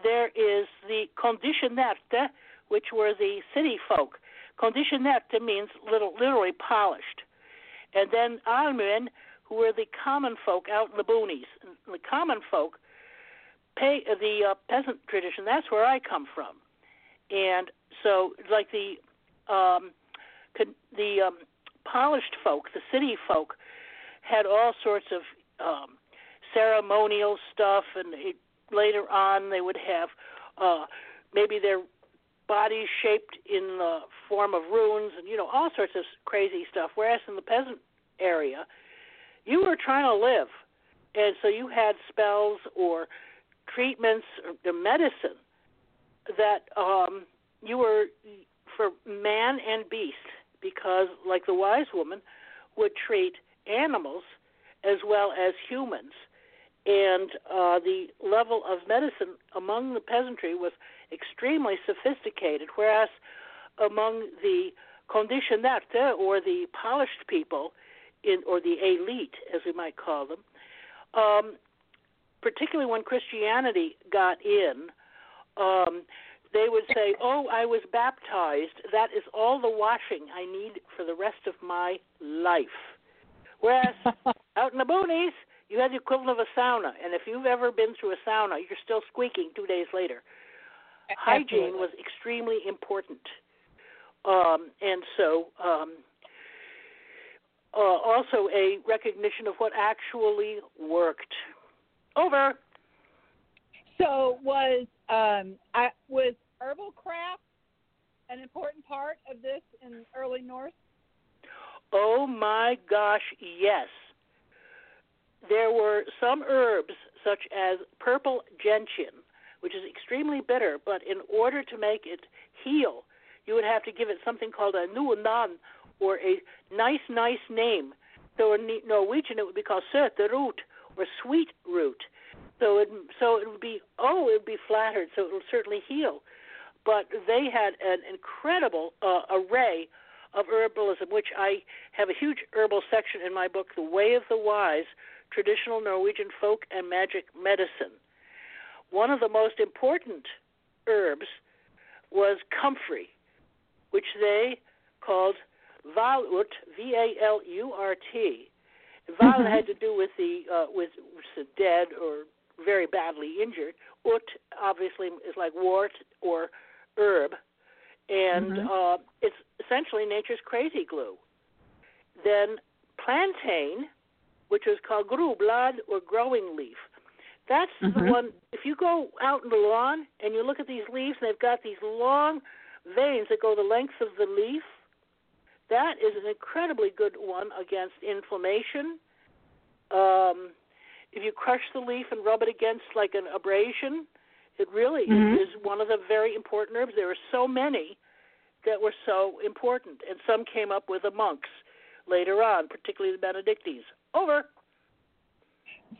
There is the kondisjonerte, which were the city folk. Kondisjonerte means little, literally polished. And then almen, who were the common folk out in the boonies. The common folk, pay, the uh, peasant tradition, that's where I come from. And so, like the um, the um, polished folk, the city folk, had all sorts of um, ceremonial stuff, and it, later on they would have uh, maybe their bodies shaped in the form of runes, and you know all sorts of crazy stuff. Whereas in the peasant area, you were trying to live, and so you had spells or treatments or the medicine that um, you were for man and beast, because like the wise woman would treat animals as well as humans. And uh, the level of medicine among the peasantry was extremely sophisticated, whereas among the kondisjonerte, or the polished people, in, or the elite, as we might call them, um, particularly when Christianity got in, um, they would say, Oh, I was baptized. That is all the washing I need for the rest of my life. Whereas [laughs] out in the boonies, you had the equivalent of a sauna, and if you've ever been through a sauna, you're still squeaking two days later. Hygiene was extremely important, um, and so um, uh, also a recognition of what actually worked. Over.
So was um, I, was herbal craft an important part of this in early Norse?
Oh my gosh, yes. There were some herbs, such as purple gentian, which is extremely bitter, but in order to make it heal, you would have to give it something called a nuunan, or a nice, nice name. So in Norwegian, it would be called söteroot, or sweet root. So it, so it would be, oh, it would be flattered, so it will certainly heal. But they had an incredible uh, array of herbalism, which I have a huge herbal section in my book, The Way of the Wise Traditional Norwegian Folk and Magic Medicine. One of the most important herbs was comfrey, which they called Valurt, V A L U R T. Val
Mhm.
had to do with the uh, with, with the dead or very badly injured. Ut obviously is like wart or herb, and
Mhm.
uh, it's essentially nature's crazy glue. Then plantain, which is called grublad or growing leaf. That's the
Mhm.
one. If you go out in the lawn and you look at these leaves, and they've got these long veins that go the length of the leaf. That is an incredibly good one against inflammation. Um, if you crush the leaf and rub it against like an abrasion, it really
Mhm.
is, is one of the very important herbs. There are so many that were so important, and some came up with the monks later on, particularly the Benedictines. Over.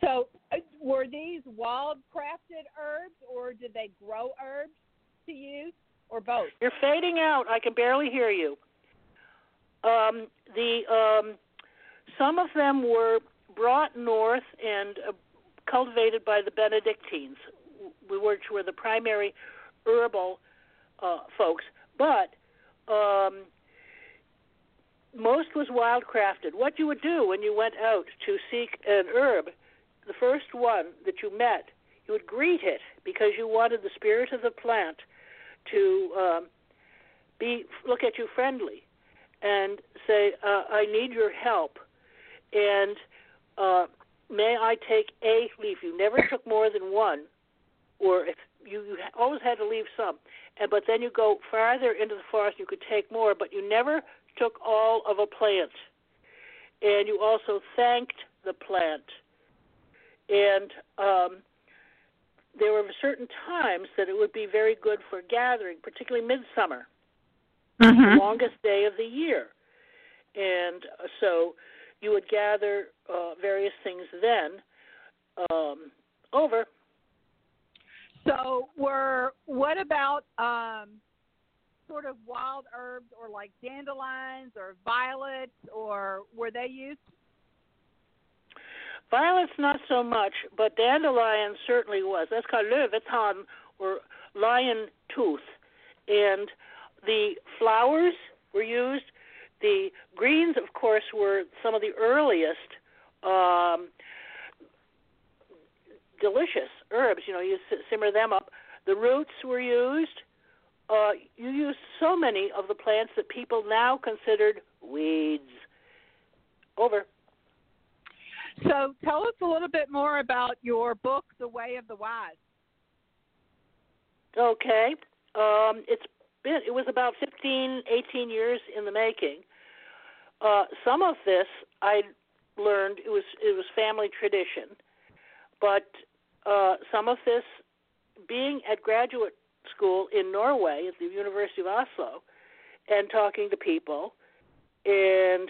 So uh, were these wild crafted herbs, or did they grow herbs to use, or both?
You're fading out. I can barely hear you. Um, the um, some of them were brought north and uh, cultivated by the Benedictines, which were the primary herbal uh, folks. But um, most was wildcrafted. What you would do when you went out to seek an herb, the first one that you met, you would greet it because you wanted the spirit of the plant to um, be look at you friendly and say, uh, "I need your help," and uh, may I take a leaf? You never [coughs] took more than one, or if you, you always had to leave some, and but then you go farther into the forest, you could take more, but you never took all of a plant, and you also thanked the plant, and um, there were certain times that it would be very good for gathering, particularly midsummer,
Mm-hmm.
longest day of the year, and uh, so you would gather uh, various things then. Um, over.
So, were what about um, sort of wild herbs or like dandelions or violets, or were they used?
Violets, not so much, but dandelion certainly was. That's called løvetann or lion tooth. And the flowers were used. The greens, of course, were some of the earliest um, delicious herbs. You know, you simmer them up. The roots were used. Uh, you used so many of the plants that people now considered weeds. Over.
So, tell us a little bit more about your book, The Way of the Wise.
Okay. Um, it's been it was about 15, 18 years in the making. Uh, some of this I learned it was it was family tradition, but uh, some of this being at graduate school in Norway at the University of Oslo and talking to people and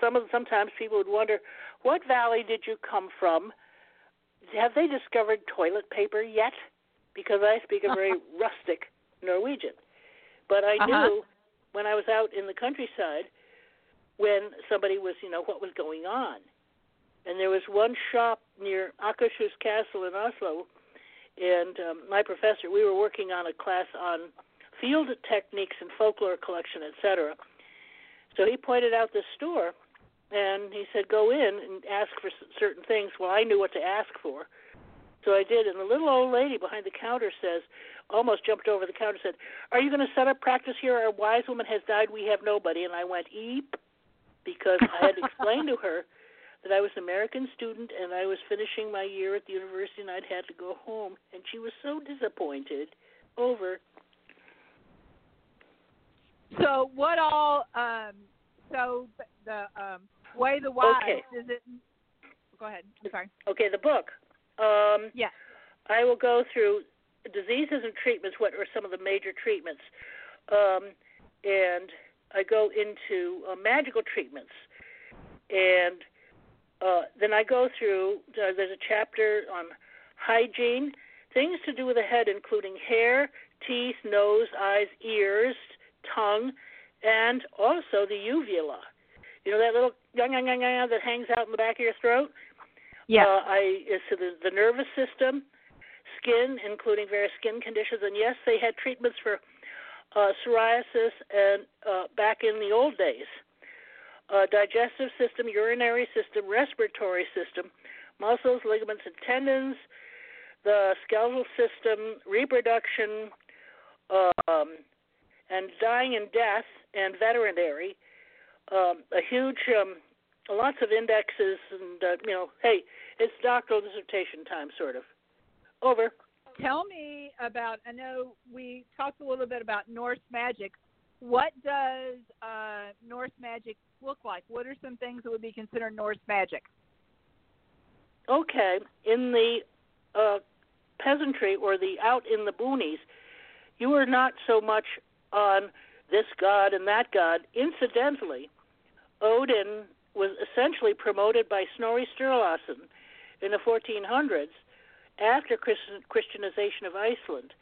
some of sometimes people would wonder what valley did you come from? Have they discovered toilet paper yet? Because I speak a very [laughs] rustic Norwegian but I
Uh-huh.
knew when I was out in the countryside when somebody was you know what was going on. And there was one shop near Akershus Castle in Oslo and um, my professor we were working on a class on field techniques and folklore collection etc so he pointed out this store and he said go in and ask for certain things. Well i knew what to ask for. So i did and the little old lady behind the counter says almost jumped over the counter and said are you going to set up practice here our wise woman has died we have nobody and i went eep because i had explained to her that I was an American student and I was finishing my year at the university and I'd had to go home and she was so disappointed. Over.
So, what all? Um, so, the um, Way the Wise
Okay.
is it? Go ahead. I'm sorry.
Okay, the book. Um
Yeah.
I will go through diseases and treatments, what are some of the major treatments. Um and I go into uh, magical treatments. And uh, then I go through, uh, there's a chapter on hygiene, things to do with the head, including hair, teeth, nose, eyes, ears, tongue, and also the uvula. You know that little yang yang yang yang that hangs out in the back of your throat?
Yeah.
Uh, I uh, so the, the nervous system, skin, including various skin conditions, and yes, they had treatments for uh, psoriasis and uh, back in the old days. Uh, digestive system, urinary system, respiratory system, muscles, ligaments, and tendons, the skeletal system, reproduction, um, and dying and death, and veterinary. Um, a huge, um, lots of indexes, and uh, you know, hey, it's doctoral dissertation time, sort of. Over.
Tell me about. I know we talked a little bit about Norse magic. What does uh, Norse magic look like? What are some things that would be considered Norse magic?
Okay, in the uh, peasantry or the out in the boonies, you are not so much on this god and that god. Incidentally, Odin was essentially promoted by Snorri Sturluson in the 1400s after Christianization of Iceland.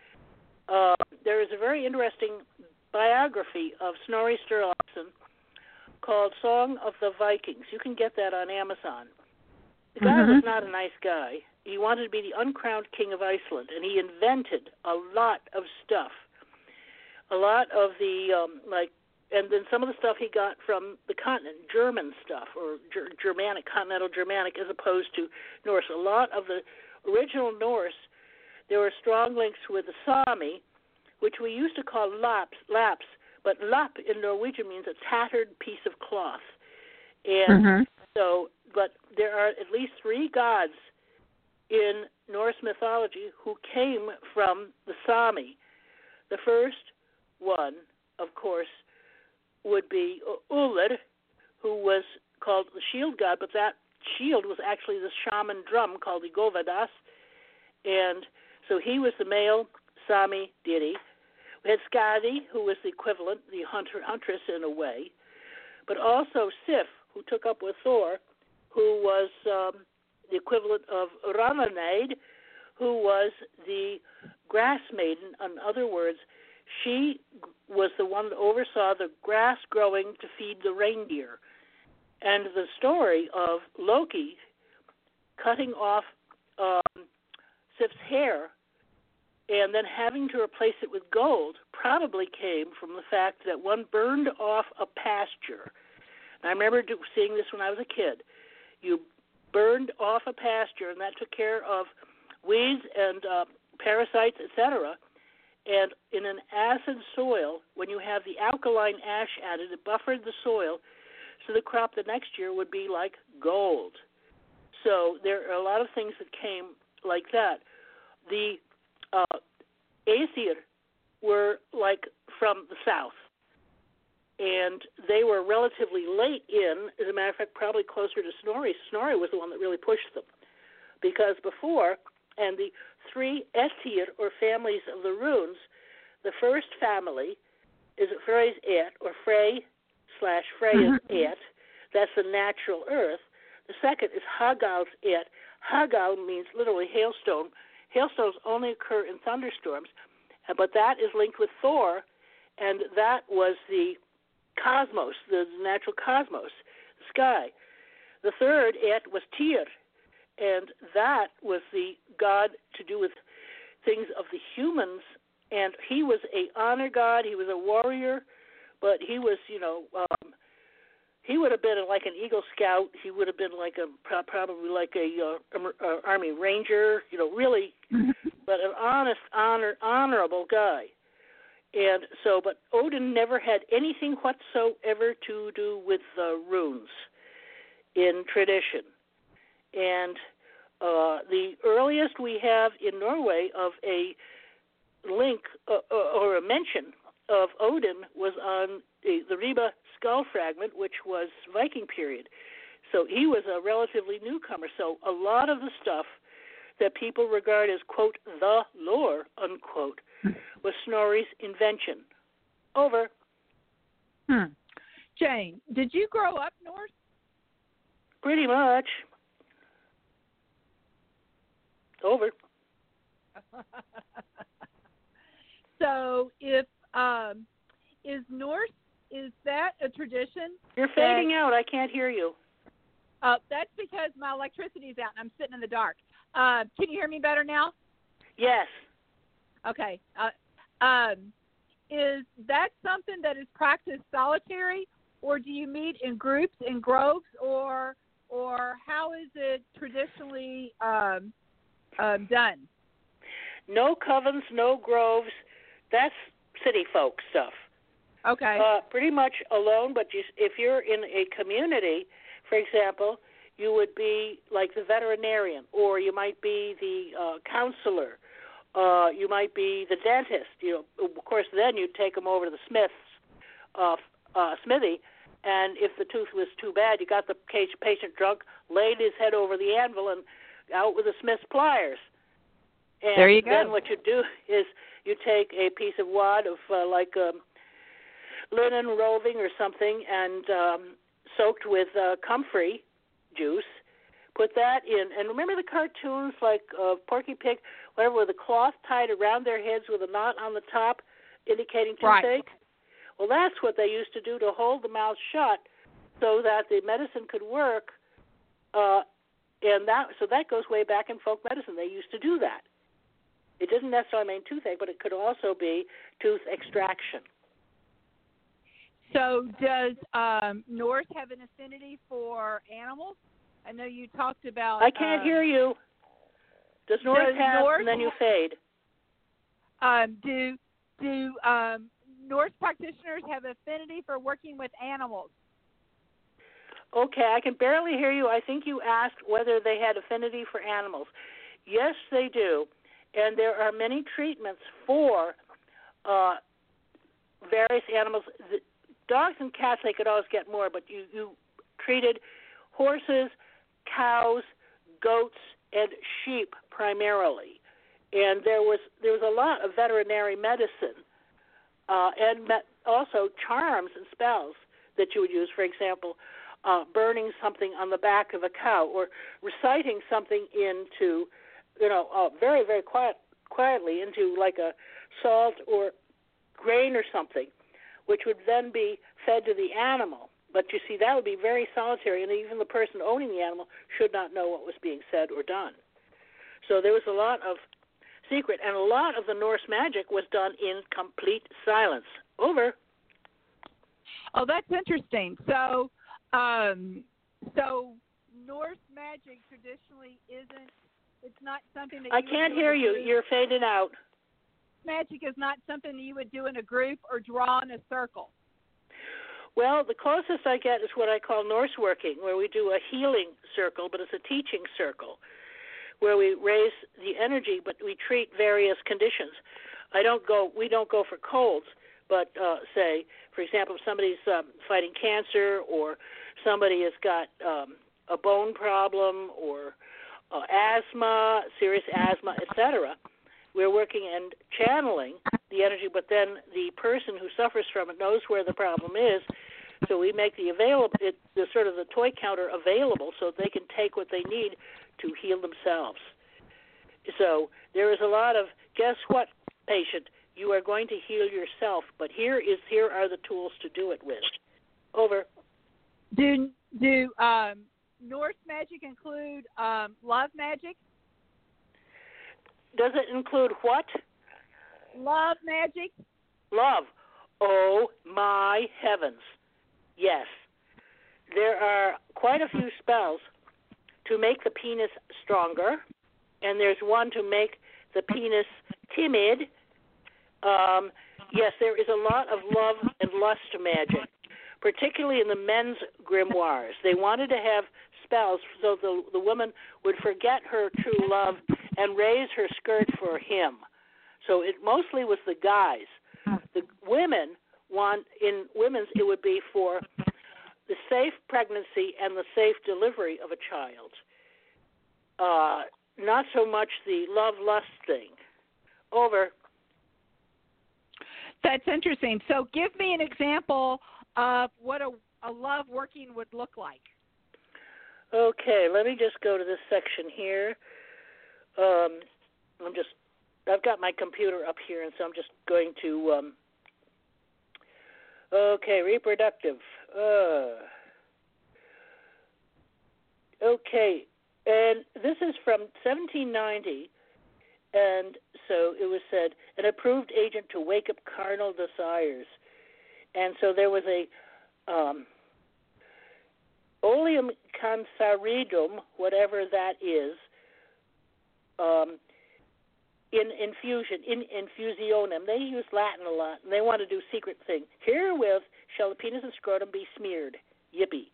Uh, there is a very interesting biography of Snorri Sturluson called Song of the Vikings. You can get that on Amazon. The guy was not a nice guy. He wanted to be the uncrowned king of Iceland, and he invented a lot of stuff. A lot of the um, like, and then some of the stuff he got from the continent, German stuff or Ger- Germanic, continental Germanic, as opposed to Norse. A lot of the original Norse, there were strong links with the Sami, which we used to call laps, laps, but lap in Norwegian means a tattered piece of cloth, and mm-hmm. so, but there are at least three gods in Norse mythology who came from the Sami. The first one, of course, would be Ullr, who was called the shield god, but that shield was actually the shaman drum called the Govadas, and so he was the male Sami deity. We had Skadi, who was the equivalent, the hunter huntress in a way, but also Sif, who took up with Thor, who was um, the equivalent of Ramanade, who was the grass maiden. In other words, she was the one that oversaw the grass growing to feed the reindeer. And the story of Loki cutting off um, Sif's hair and then having to replace it with gold probably came from the fact that one burned off a pasture. And I remember seeing this when I was a kid. You burned off a pasture, and that took care of weeds and uh, parasites, etc. And in an acid soil, when you have the alkaline ash added, it buffered the soil, so the crop the next year would be like gold. So there are a lot of things that came like that. The uh, Aesir were like from the south, and they were relatively late in. As a matter of fact, probably closer to Snorri. Snorri was the one that really pushed them, because before, and the three Aesir or families of the runes, the first family is Frey's Et or Frey slash Freya's
Mm-hmm.
Et. That's the natural earth. The second is Hagal's it. Hagal means literally hailstone. Hailstones only occur in thunderstorms, but that is linked with Thor, and that was the cosmos, the natural cosmos, the sky. The third, it was Tyr, and that was the god to do with things of the humans, and he was a honor god. He was a warrior, but he was, you know, um, he would have been like an Eagle Scout. He would have been like a probably like a uh, uh, Army Ranger. You know, really, [laughs] but an honest, honor, honorable guy. And so, but Odin never had anything whatsoever to do with uh, runes in tradition. And uh, the earliest we have in Norway of a link uh, uh, or a mention of Odin was on the, the Ribe skull fragment, which was Viking period. So he was a relatively newcomer. So a lot of the stuff that people regard as quote the lore unquote was Snorri's invention. Over.
Hmm. Jane, did you grow up Norse?
Pretty much. Over. [laughs]
so if um is Norse is that a tradition?
You're fading out. I can't hear you.
Uh, that's because my electricity's out and I'm sitting in the dark. Uh, can you hear me better now?
Yes.
Okay. Uh, um, is that something that is practiced solitary, or do you meet in groups in groves, or or how is it traditionally um, um, done?
No covens, no groves. That's city folk stuff.
Okay.
Uh, pretty much alone, but you, if you're in a community, for example, you would be like the veterinarian, or you might be the uh, counselor, uh, you might be the dentist. You know, of course, then you'd take them over to the Smith's uh, uh, smithy, and if the tooth was too bad, you got the case, patient drunk, laid his head over the anvil, and out with the Smith's pliers. And
There you go.
Then what you do [laughs] is you take a piece of wad of uh, like um, linen roving or something, and um, soaked with uh, comfrey juice. Put that in, and remember the cartoons like uh, Porky Pig, whatever, with a cloth tied around their heads with a knot on the top, indicating
Right.
toothache. Well, that's what they used to do to hold the mouth shut, so that the medicine could work. Uh, and that so that goes way back in folk medicine. They used to do that. It doesn't necessarily mean toothache, but it could also be tooth extraction.
So does um, Norse have an affinity for animals? I know you talked about.
I can't
um,
hear you. Does North
does
have
Norse
and then you fade?
Um, do do um, Norse practitioners have affinity for working with animals?
Okay, I can barely hear you. I think you asked whether they had affinity for animals. Yes, they do. And there are many treatments for uh, various animals. The dogs and cats, they could always get more, but you, you treated horses, cows, goats, and sheep primarily. And there was there was a lot of veterinary medicine uh, and met, also charms and spells that you would use. For example, uh, burning something on the back of a cow or reciting something into, you know, uh, very very quiet quietly into like a salt or grain or something, which would then be fed to the animal. But you see, that would be very solitary, and even the person owning the animal should not know what was being said or done. So there was a lot of secret, and a lot of the Norse magic was done in complete silence. Over.
Oh, that's interesting. So, um, so Norse magic traditionally isn't. It's not something that
I can't hear you. You're fading out.
Magic is not something that you would do in a group or draw in a circle.
Well, the closest I get is what I call Norse working, where we do a healing circle, but it's a teaching circle, where we raise the energy, but we treat various conditions. I don't go. We don't go for colds, but uh, say, for example, if somebody's um, fighting cancer, or somebody has got um, a bone problem, or uh, asthma, serious asthma, etc. We're working and channeling the energy, but then the person who suffers from it knows where the problem is. So we make the available, it, the sort of the toy counter available, so they can take what they need to heal themselves. So there is a lot of guess what, patient, you are going to heal yourself, but here is here are the tools to do it with. Over.
Do do um, Norse magic include um, love magic?
Does it include what?
Love magic.
Love. Oh my heavens. Yes. There are quite a few spells to make the penis stronger, and there's one to make the penis timid. Um, yes, there is a lot of love and lust magic, particularly in the men's grimoires. They wanted to have spells so the the woman would forget her true love and raise her skirt for him. So it mostly was the guys. The women want in women's it would be for the safe pregnancy and the safe delivery of a child. Uh, not so much the love lust thing. Over.
That's interesting. So, give me an example of what a, a love working would look like.
Okay, let me just go to this section here. Um, I'm just, I've got my computer up here, and so I'm just going to. Um, okay, reproductive. Uh, okay, and this is from 1790, and so it was said an approved agent to wake up carnal desires, and so there was a. Um, oleum canceridum, whatever that is, um, in infusion, in infusionum. They use Latin a lot, and they want to do secret thing. Herewith shall the penis and scrotum be smeared. Yippee.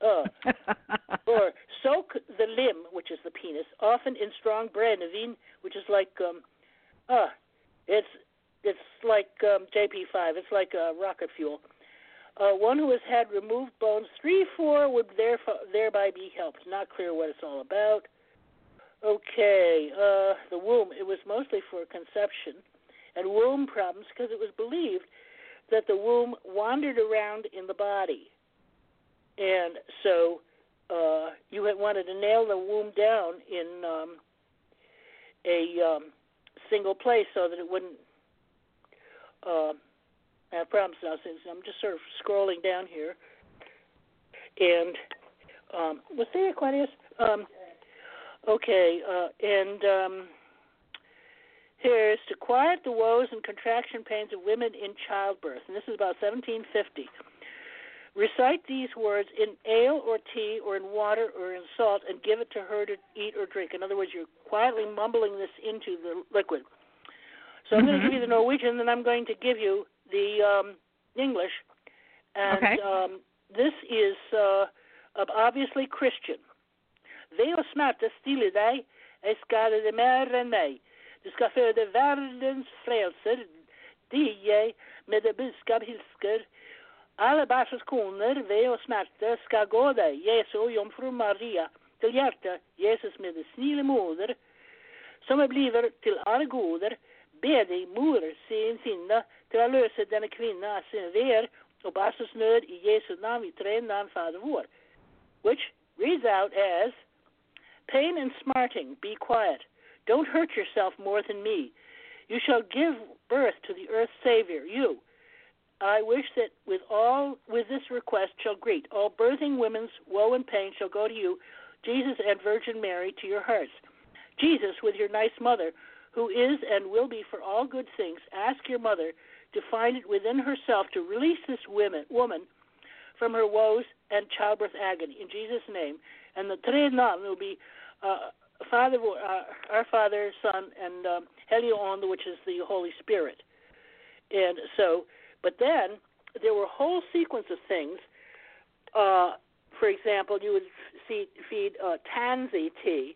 Uh, [laughs] or soak the limb, which is the penis, often in strong brennevin, which is like um, uh, it's it's like um, JP5. It's like uh, rocket fuel. Uh, one who has had removed bones three, four would therefore, thereby be helped. Not clear what it's all about. Okay, uh, the womb. It was mostly for conception and womb problems because it was believed that the womb wandered around in the body, and so uh, you had wanted to nail the womb down in um, a um, single place so that it wouldn't. Uh, I have problems now since I'm just sort of scrolling down here. And um, was there Aquarius? Um, okay, uh, and um, here's to quiet the woes and contraction pains of women in childbirth, and this is about 1750. Recite these words in ale or tea or in water or in salt and give it to her to eat or drink. In other words, you're quietly mumbling this into the liquid. So I'm going to give you the Norwegian, then I'm going to give you the um, English, and
Okay.
um, this is uh, obviously Christian. Ved å smerte stille deg, älskade det mer än mig. Du ska föda världens frälser, jag med det budskap hilsker. Alla barns koner, ve och smärta ska gå dig, Jesu och jomfru Maria, till hjärta, Jesus med det snille moder, som är blivit till alla goder, be dig, moder, sin sinne, till att lösa denna kvinna sin ver och barsens nöd i Jesu namn, vi tre namn, Fader vår. Which reads out as, Pain and smarting, be quiet. Don't hurt yourself more than me. You shall give birth to the earth's Savior, you. I wish that with all with this request shall greet all birthing women's woe and pain shall go to you, Jesus and Virgin Mary, to your hearts. Jesus, with your nice mother, who is and will be for all good things, ask your mother to find it within herself to release this women, woman from her woes and childbirth agony in Jesus' name. And the Tre Nam will be uh, Father, uh, our Father, Son, and um, Helioon, which is the Holy Spirit. And so, but then there were a whole sequence of things. Uh, for example, you would see, feed uh, tansy tea.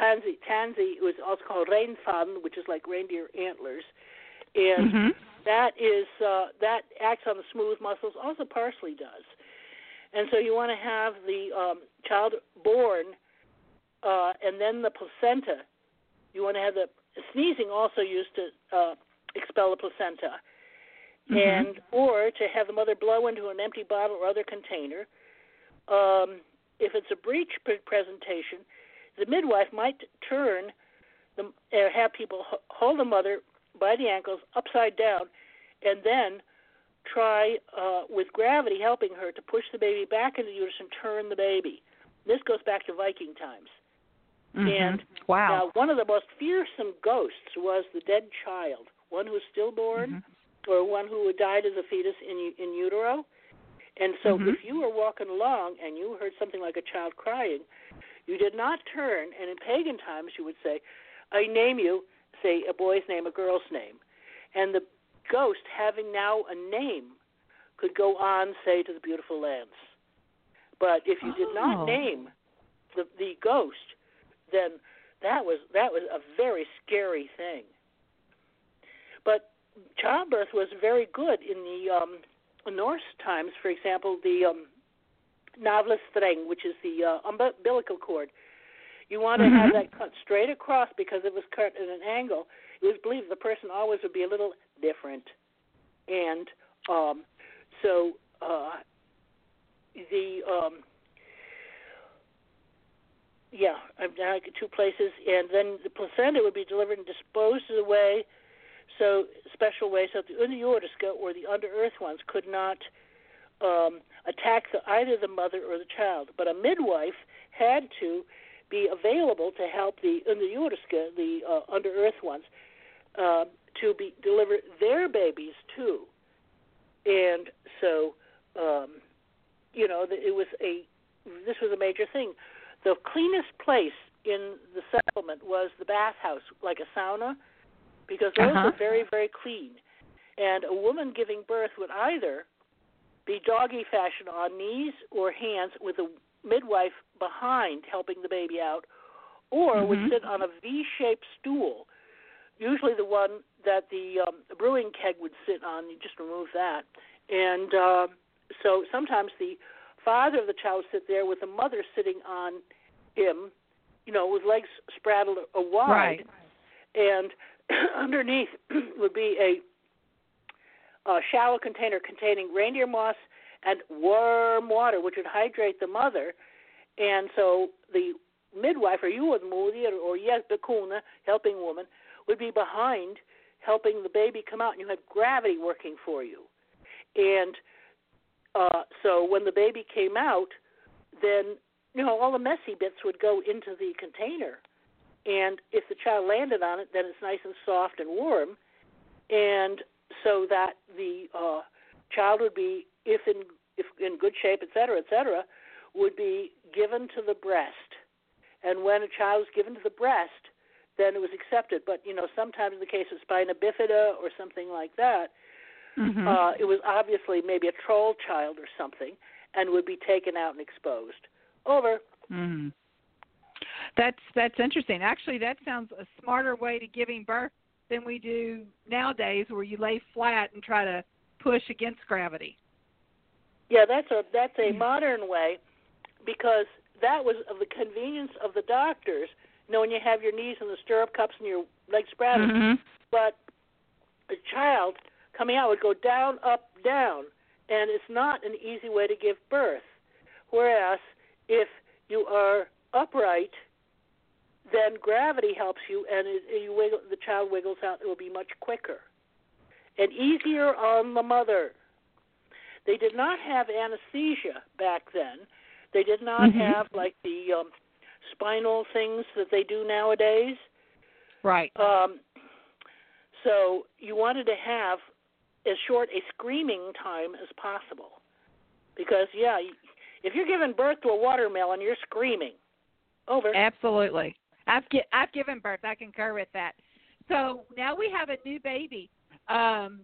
Tansy, tansy was also called reinfaden, which is like reindeer antlers, and
Mhm.
That is uh, that acts on the smooth muscles. Also, parsley does. And so you want to have the um, child born, uh, and then the placenta. You want to have the sneezing also used to uh, expel the placenta,
Mhm.
and or to have the mother blow into an empty bottle or other container. Um, if it's a breech presentation, the midwife might turn the or have people h- hold the mother by the ankles upside down, and then try uh, with gravity helping her to push the baby back into the uterus and turn the baby. This goes back to Viking times.
Mhm.
And
wow.
Now, one of the most fearsome ghosts was the dead child, one who was stillborn
Mhm.
or one who had died as a fetus in in utero. And so,
Mhm.
if you were walking along and you heard something like a child crying, you did not turn. And in pagan times, you would say, "I name you," say a boy's name, a girl's name, and the ghost, having now a name, could go on, say, to the beautiful lands. But if you did
Oh.
not name the the ghost, then that was that was a very scary thing. But childbirth was very good in the um, Norse times. For example, the um, string, which is the uh, umbilical cord. You want to have
Mhm.
that cut straight across because it was cut at an angle. It was believed the person always would be a little different, and um, so uh, the um, yeah, I've now two places, and then the placenta would be delivered and disposed of the way, so special way, so that the underjordiska or the under earth ones could not um, attack the, either the mother or the child. But a midwife had to be available to help the underjordiska, the uh, under earth ones, uh, to be deliver their babies too. And so, um, you know, it was a this was a major thing. The cleanest place in the settlement was the bathhouse, like a sauna, because those
Uh-huh.
were very, very clean. And a woman giving birth would either be doggy fashion on knees or hands with a midwife behind helping the baby out, or would
Mhm.
sit on a V-shaped stool, usually the one that the um, brewing keg would sit on. You just remove that, and uh, so sometimes the father of the child would sit there with the mother sitting on him, you know, with legs spraddled a wide,
Right.
and [clears throat] underneath [clears throat] would be a, a shallow container containing reindeer moss and warm water, which would hydrate the mother. And so the midwife, or you would moder, or yes, bekuna, helping woman, would be behind helping the baby come out, and you had gravity working for you. And uh, so when the baby came out, then you know all the messy bits would go into the container, and if the child landed on it, then it's nice and soft and warm, and so that the uh, child would be, if in if in good shape, et cetera, et cetera, would be given to the breast. And when a child was given to the breast, then it was accepted. But you know, sometimes in the case of spina bifida or something like that,
Mhm.
uh, it was obviously maybe a troll child or something, and would be taken out and exposed. Over.
Mm-hmm.
That's that's interesting. Actually, that sounds a smarter way to giving birth than we do nowadays, where you lay flat and try to push against gravity.
Yeah, that's a that's a modern way because that was of the convenience of the doctors. You know, when you have your knees in the stirrup cups and your legs spread,
Mm-hmm.
but a child coming out would go down, up, down, and it's not an easy way to give birth. Whereas if you are upright, then gravity helps you, and it, you wiggle, the child wiggles out. It will be much quicker and easier on the mother. They did not have anesthesia back then. They did not
Mhm.
have like the um, spinal things that they do nowadays.
Right.
Um, so you wanted to have as short a screaming time as possible, because yeah, if you're giving birth to a watermelon, you're screaming. Over.
Absolutely. I've gi- I've given birth. I concur with that. So now we have a new baby. Um,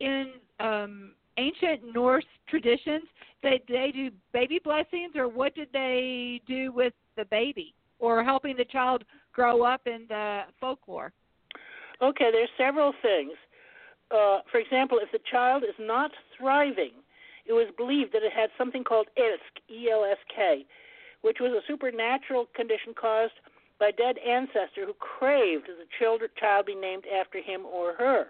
in um, ancient Norse traditions, they they do baby blessings, or what did they do with the baby, or helping the child grow up in the folklore?
Okay, there's several things. Uh, for example, if the child is not thriving, it was believed that it had something called Elsk, E-L-S-K, which was a supernatural condition caused by a dead ancestor who craved that the child be named after him or her.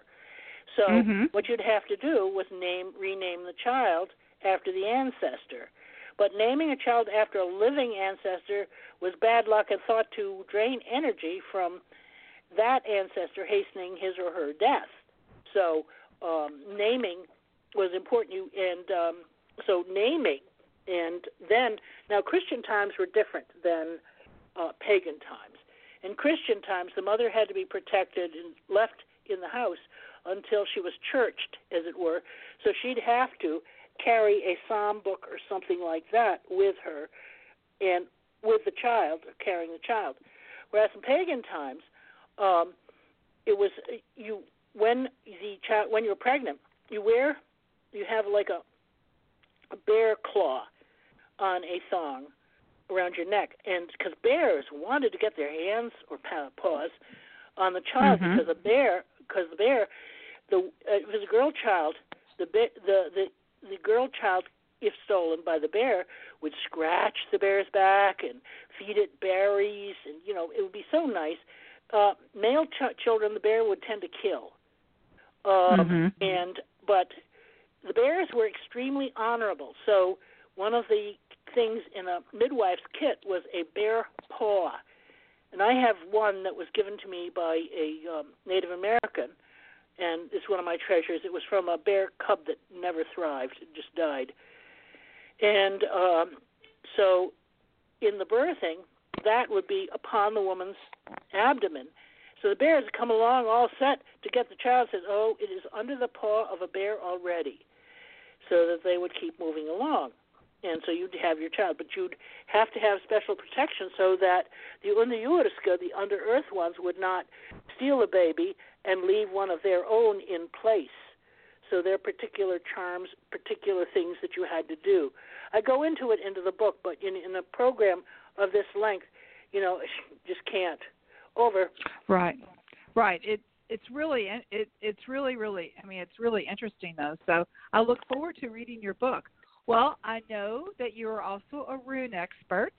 So
Mhm.
what you'd have to do was name rename the child after the ancestor. But naming a child after a living ancestor was bad luck and thought to drain energy from that ancestor hastening his or her death. So um, naming was important. You and um, so naming, and then now Christian times were different than uh, pagan times. In Christian times, the mother had to be protected and left in the house until she was churched, as it were. So she'd have to carry a psalm book or something like that with her, and with the child, carrying the child. Whereas in pagan times, um, it was you when the child when you're pregnant, you wear you have like a a bear claw on a thong around your neck, and because bears wanted to get their hands or paws on the child
Mhm.
because the bear because the bear the uh, it was a girl child. The ba- the the the girl child if stolen by the bear would scratch the bear's back and feed it berries and you know it would be so nice. Uh male ch- children the bear would tend to kill. Um
Mhm.
and but the bears were extremely honorable. So one of the things in a midwife's kit was a bear paw. And i have one that was given to me by a um native american and it's one of my treasures. It was from a bear cub that never thrived. Just died. And um so in the birthing that would be upon the woman's abdomen. So the bears come along all set to get the child says oh it is under the paw of a bear already so that they would keep moving along. And so you'd have your child but you'd have to have special protection so that the underjordiska the under earth ones would not steal a baby and leave one of their own in place so their particular charms particular things that you had to do i go into it into the book but in in a program of this length you know [laughs] just can't over
Right, right. It it's really it it's really really I mean it's really interesting though. So I look forward to reading your book. Well, I know that you are also a rune expert,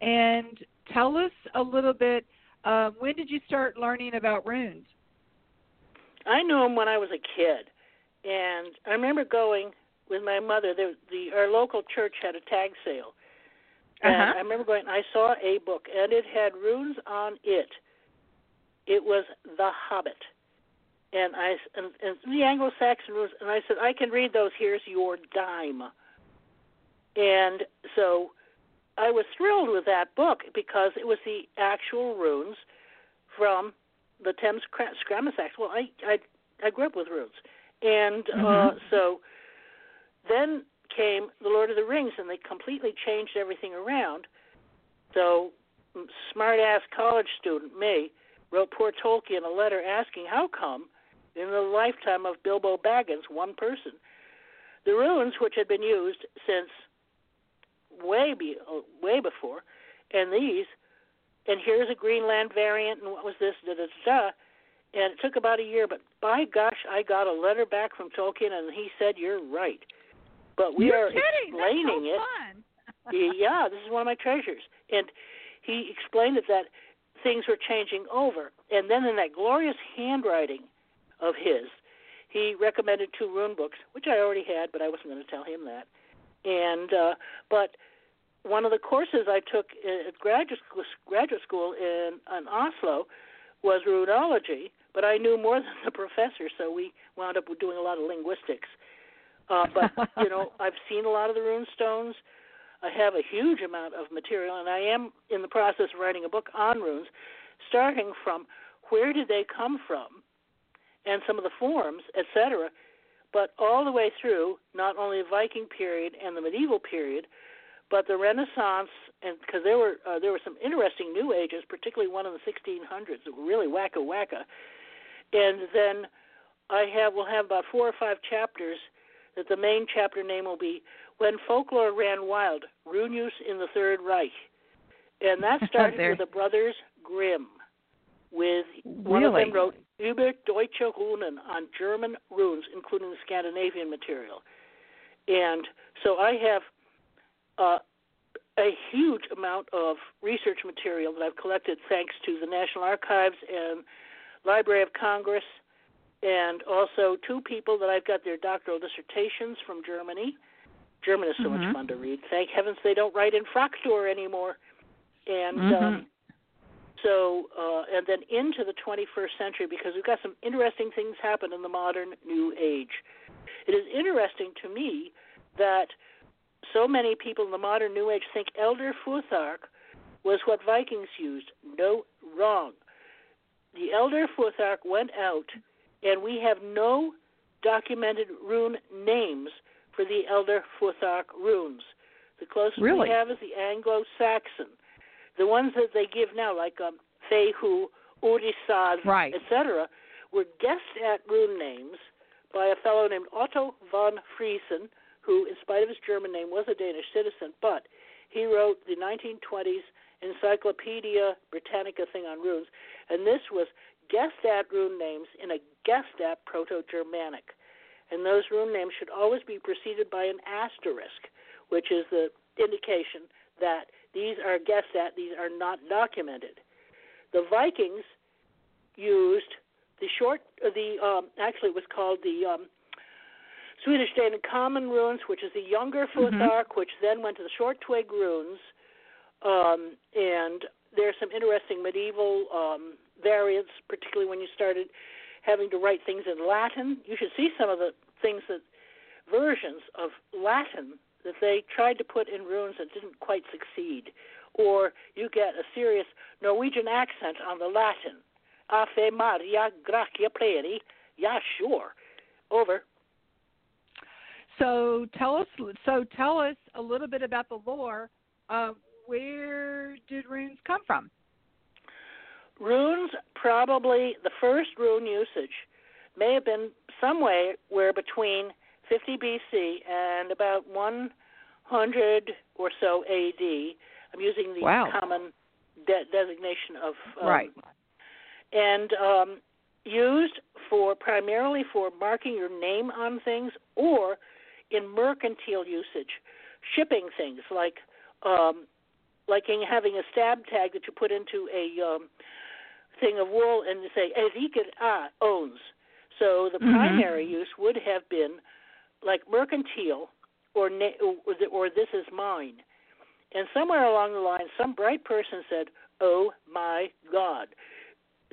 and tell us a little bit. Uh, when did you start learning about runes?
I knew him when I was a kid, and I remember going with my mother. There, the our local church had a tag sale, and
Uh-huh.
I remember going. I saw a book, and it had runes on it. It was The Hobbit, and I and, and the Anglo-Saxon runes, and I said, I can read those. Here's your dime. And so I was thrilled with that book because it was the actual runes from the Thames Cra- Scramasax. Well, I I I grew up with runes, and uh,
Mhm.
so then came the Lord of the Rings, and they completely changed everything around. So, smart ass college student me wrote poor Tolkien a letter asking how come, in the lifetime of Bilbo Baggins, one person, the runes which had been used since way be, uh, way before, and these and here's a Greenland variant, and what was this? Da da da. And it took about a year, but by gosh, I got a letter back from Tolkien, and he said, "You're right." But we
You're
are
kidding.
explaining
so
it. [laughs] Yeah, this is one of my treasures. And he explained it that things were changing over. And then in that glorious handwriting of his, he recommended two rune books, which I already had, but I wasn't going to tell him that. And uh, but one of the courses I took at graduate graduate school in, in Oslo was runology, but I knew more [laughs] than the professor, so we wound up doing a lot of linguistics. Uh, but you know, [laughs] I've seen a lot of the rune stones. I have a huge amount of material, and I am in the process of writing a book on runes, starting from where did they come from, and some of the forms, etc. But all the way through, not only the Viking period and the medieval period, but the Renaissance, and because there were uh, there were some interesting New Ages, particularly one in the 1600s that were really wacka wacka, and then I have will have about four or five chapters that the main chapter name will be When Folklore Ran Wild, Rune in the Third Reich. And that [laughs] started with the Brothers Grimm. With one of them wrote Über Deutsche Runen on German runes, including the Scandinavian material. And so I have uh, a huge amount of research material that I've collected thanks to the National Archives and Library of Congress, and also two people that I've got their doctoral dissertations from Germany. German is so
Mhm.
much fun to read. Thank heavens they don't write in Fraktur anymore. And
Mhm.
um, so, uh, and then into the 21st century because we've got some interesting things happen in the modern New Age. It is interesting to me that so many people in the modern New Age think Elder Futhark was what Vikings used. No, wrong. The Elder Futhark went out, and we have no documented rune names for the Elder Futhark runes. The closest
Really?
we have is the Anglo-Saxon. The ones that they give now, like um, Fehu, Urisaz,
Right.
etc., were guessed at rune names by a fellow named Otto von Friesen, who, in spite of his German name, was a Danish citizen, but he wrote the 1920s Encyclopedia Britannica thing on runes, and this was guessed at rune names in a guessed at Proto Germanic. And those rune names should always be preceded by an asterisk, which is the indication that these are guessed at, these are not documented. The Vikings used the short, the um, actually it was called the um, Swedish Danish Common Runes, which is the younger Futhark, which then went to the short twig runes. Um, and there's some interesting medieval um, variants, particularly when you started having to write things in Latin. You should see some of the things that versions of Latin that they tried to put in runes that didn't quite succeed. Or you get a serious Norwegian accent on the Latin. Ave Maria, gracia pleni. Yeah, sure. Over.
So tell us. So tell us a little bit about the lore. Uh, where did runes come from?
Runes, probably the first rune usage may have been somewhere where between 50 BC and about 100 or so AD. I'm using the
Wow.
common de- designation of um,
right.
and um, used for primarily for marking your name on things or in mercantile usage, shipping things like um, like in having a stab tag that you put into a um, thing of wool and say Ezekiel A owns. So the
Mhm.
primary use would have been like mercantile or or, the, or this is mine. And somewhere along the line, some bright person said, "Oh my God!"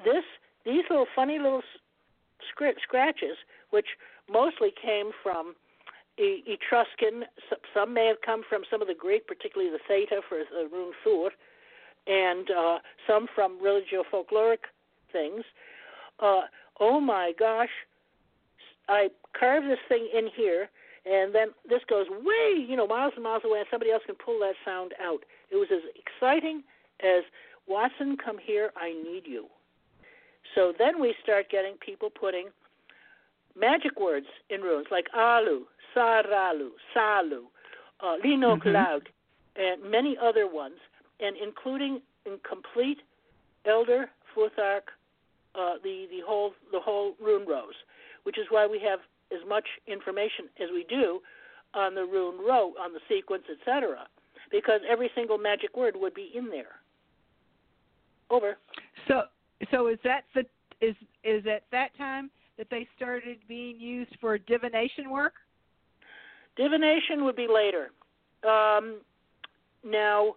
This these little funny little scratches, which mostly came from Etruscan, some may have come from some of the Greek, particularly the Theta for the rune Thor, and uh, some from religio folkloric things. Uh, oh my gosh! I carved this thing in here, and then this goes way, you know, miles and miles away, and somebody else can pull that sound out. It was as exciting as Watson, come here, I need you. So then we start getting people putting magic words in runes like alu, saralu, salu, uh, lino
Mhm.
cloud, and many other ones, and including in complete Elder Futhark, uh, the the whole the whole rune rose, which is why we have as much information as we do on the rune row, on the sequence, etc. Because every single magic word would be in there. Over.
So, so is that the is is at that time that they started being used for divination work?
Divination would be later. Um, now,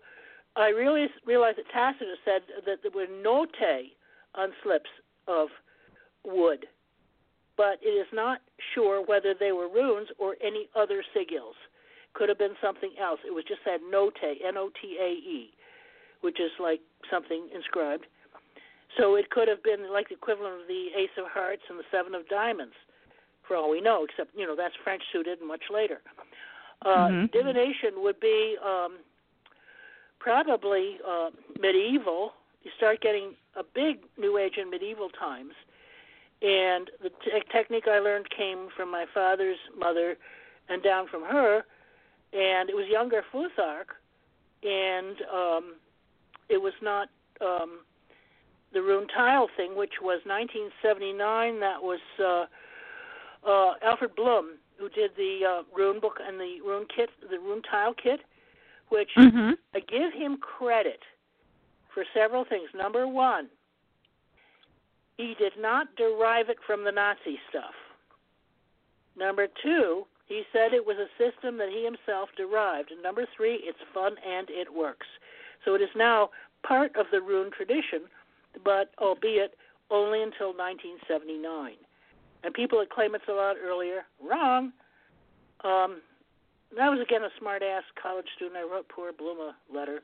I really realize that Tacitus said that there were note on slips of wood, but it is not sure whether they were runes or any other sigils. Could have been something else. It was just said note, N-O-T-A-E, which is like something inscribed. So it could have been like the equivalent of the Ace of Hearts and the Seven of Diamonds, for all we know. Except you know that's French suited and much later. Uh,
Mhm.
Divination would be um, probably uh, medieval. You start getting a big New Age in medieval times, and the te- technique I learned came from my father's mother, and down from her, and it was younger Futhark, and um, it was not um, the rune tile thing, which was 1979. That was uh, uh, Alfred Blum, who did the uh, rune book and the rune kit, the rune tile kit, which
Mm-hmm.
I give him credit for several things. Number one, he did not derive it from the Nazi stuff. Number two, he said it was a system that he himself derived. And number three, it's fun and it works. So it is now part of the rune tradition, but albeit only until 1979. And people that claim it's a lot earlier, wrong. Um, I was again a smart ass college student. I wrote poor Blum a letter,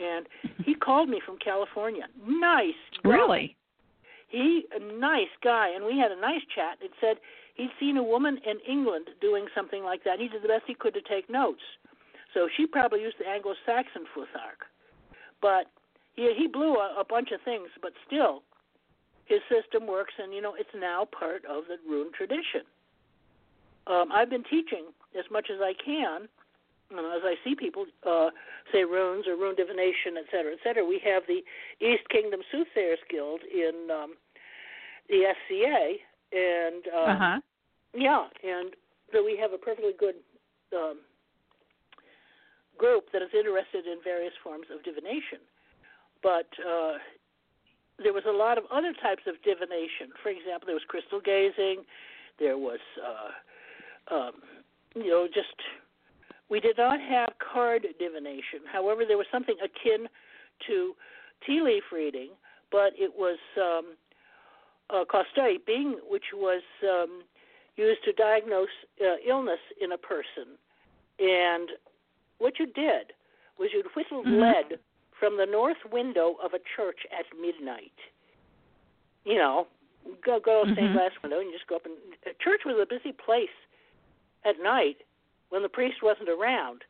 and he [laughs] called me from California. Nice, guy.
Really?
He a nice guy, and we had a nice chat. It said he'd seen a woman in England doing something like that. He did the best he could to take notes. So she probably used the Anglo-Saxon Futhark, but he he blew a, a bunch of things. But still, his system works, and you know it's now part of the rune tradition. Um, I've been teaching as much as I can, you know, as I see people uh, say runes or rune divination, et cetera, et cetera. We have the East Kingdom Soothsayers Guild in um, the SCA, and um,
Uh huh.
yeah, and so we have a perfectly good um, group that is interested in various forms of divination. But uh, there was a lot of other types of divination. For example, there was crystal gazing. There was, uh, um, you know, just we did not have card divination. However, there was something akin to tea leaf reading, but it was um, uh, being, which was um, used to diagnose uh, illness in a person. And what you did was you'd whistle
Mhm.
lead from the north window of a church at midnight. You know, go go to stained
mm-hmm.
glass window and you just go up and a church was a busy place at night when the priest wasn't around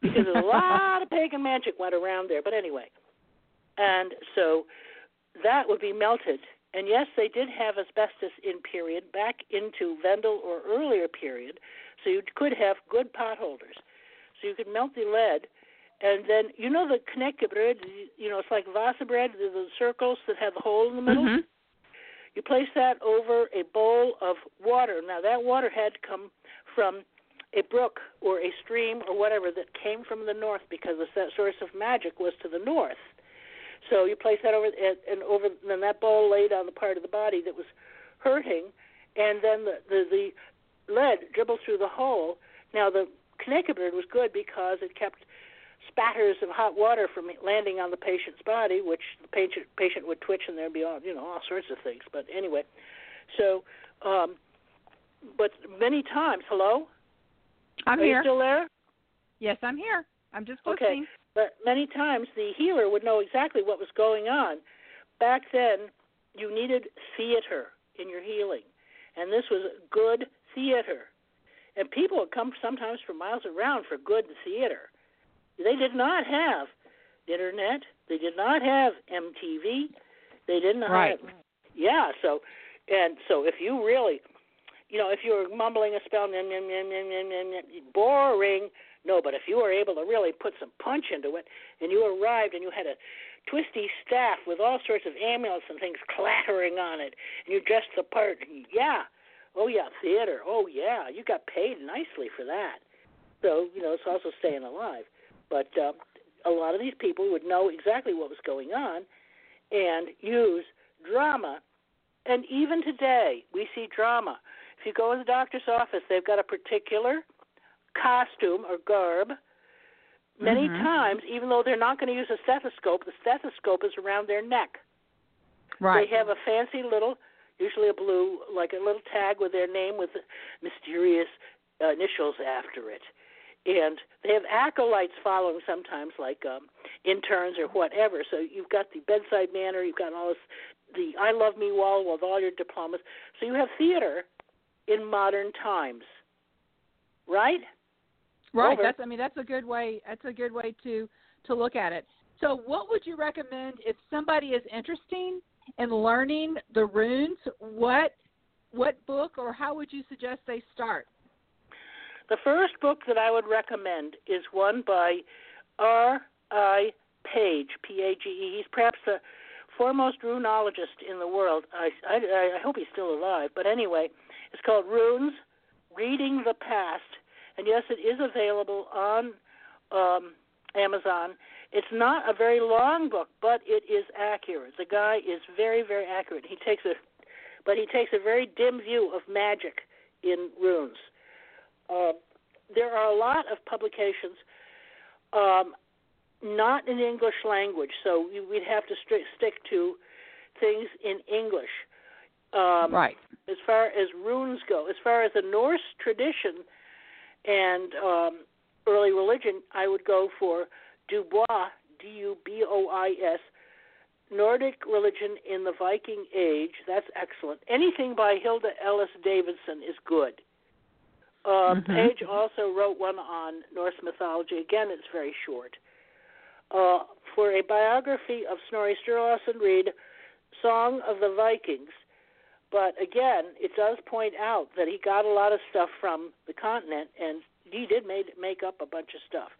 because a [laughs] lot of pagan magic went around there. But anyway, and so that would be melted. And yes, they did have asbestos in period back into Vendel or earlier period, so you could have good potholders. So you could melt the lead, and then you know the knäckebröd, you know it's like Wasa bread, the, the circles that have the hole in the middle.
Mhm.
You place that over a bowl of water. Now that water had to come from a brook or a stream or whatever that came from the north because the source of magic was to the north. So you place that over and, and over then that bowl laid on the part of the body that was hurting, and then the the, the lead dribbled through the hole. Now the knäckebröd was good because it kept spatters of hot water from landing on the patient's body, which the patient patient would twitch and there'd be all you know all sorts of things. But anyway, so um, but many times, hello,
I'm
are
here.
you still there?
yes, I'm here. I'm just
Okay. But many times the healer would know exactly what was going on. Back then, you needed theater in your healing, and this was good theater. And people would come sometimes from miles around for good theater. They did not have internet. They did not have MTV. They didn't
Right.
have yeah. So and so if you really, you know, if you were mumbling a spell, nyam, nyam, nyam, nyam, nyam, nyam, boring. No, but if you were able to really put some punch into it, and you arrived and you had a twisty staff with all sorts of amulets and things clattering on it, and you dress the part. Yeah, oh yeah, theater. Oh yeah, you got paid nicely for that. So you know, it's also staying alive. But uh, a lot of these people would know exactly what was going on and use drama. And even today, we see drama. If you go in the doctor's office, they've got a particular costume or garb. Many
Mhm.
times, even though they're not going to use a stethoscope, the stethoscope is around their neck.
Right.
They have a fancy little, usually a blue, like a little tag with their name with mysterious uh, initials after it. And they have acolytes following sometimes, like um, interns or whatever. So you've got the bedside manner, you've got all this, the I love me wall with all your diplomas. So you have theater in modern times, right?
Right.
Over.
That's I mean that's a good way that's a good way to to look at it. So what would you recommend if somebody is interested in learning the runes, what what book or how would you suggest they start?
The first book that I would recommend is one by R. I. Page, P A G E. He's perhaps the foremost runologist in the world. I, I, I hope he's still alive. But anyway, it's called Runes Reading the Past. And yes, it is available on um, Amazon. It's not a very long book, but it is accurate. The guy is very, very accurate. He takes a, but he takes a very dim view of magic in runes. Uh, there are a lot of publications, um, not in the English language, so we'd have to stri- stick to things in English. Um,
right.
As far as runes go, as far as the Norse tradition and um, early religion, I would go for Dubois, D U B O I S, Nordic religion in the Viking Age. That's excellent. Anything by Hilda Ellis Davidson is good. Uh,
Mhm.
Page also wrote one on Norse mythology. Again, it's very short. Uh, for a biography of Snorri Sturluson, read Song of the Vikings. But again, it does point out that he got a lot of stuff from the continent, and he did made, make up a bunch of stuff.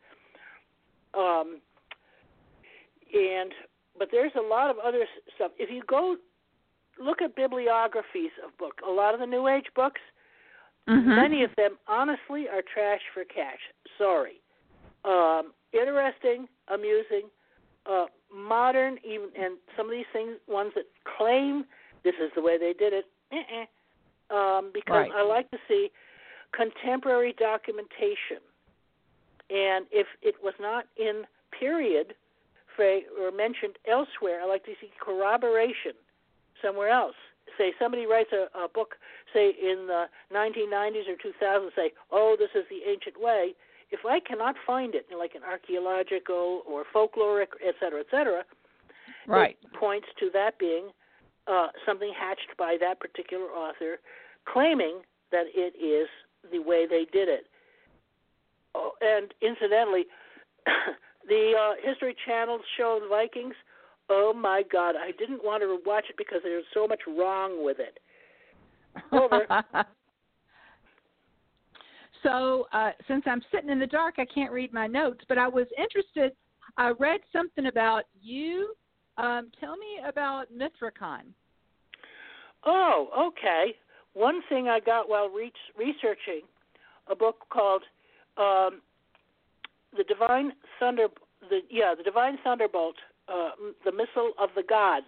Um, and but there's a lot of other stuff. If you go look at bibliographies of books, a lot of the New Age books,
Mhm.
many of them honestly are trash for cash. Sorry. Um, interesting, amusing, uh, modern, even and some of these things, ones that claim this is the way they did it. Uh-uh. Um, because
Right.
I like to see contemporary documentation, and if it was not in period for, or mentioned elsewhere, I like to see corroboration somewhere else. Say somebody writes a, a book, say in the 1990s or 2000s, say, "Oh, this is the ancient way." If I cannot find it, like an archaeological or folkloric, et cetera, et cetera,
Right.
it points to that being uh, something hatched by that particular author, claiming that it is the way they did it. Oh, and incidentally, [coughs] the uh, History Channel show The Vikings. Oh my God! I didn't want to watch it because there's so much wrong with it. Over. [laughs]
so, uh, since I'm sitting in the dark, I can't read my notes, but I was interested. I read something about you. Um, tell me about Mithracon.
Oh, okay. One thing I got while re- researching a book called um, "The Divine Thunder," the yeah, the Divine Thunderbolt, uh, the Missile of the Gods.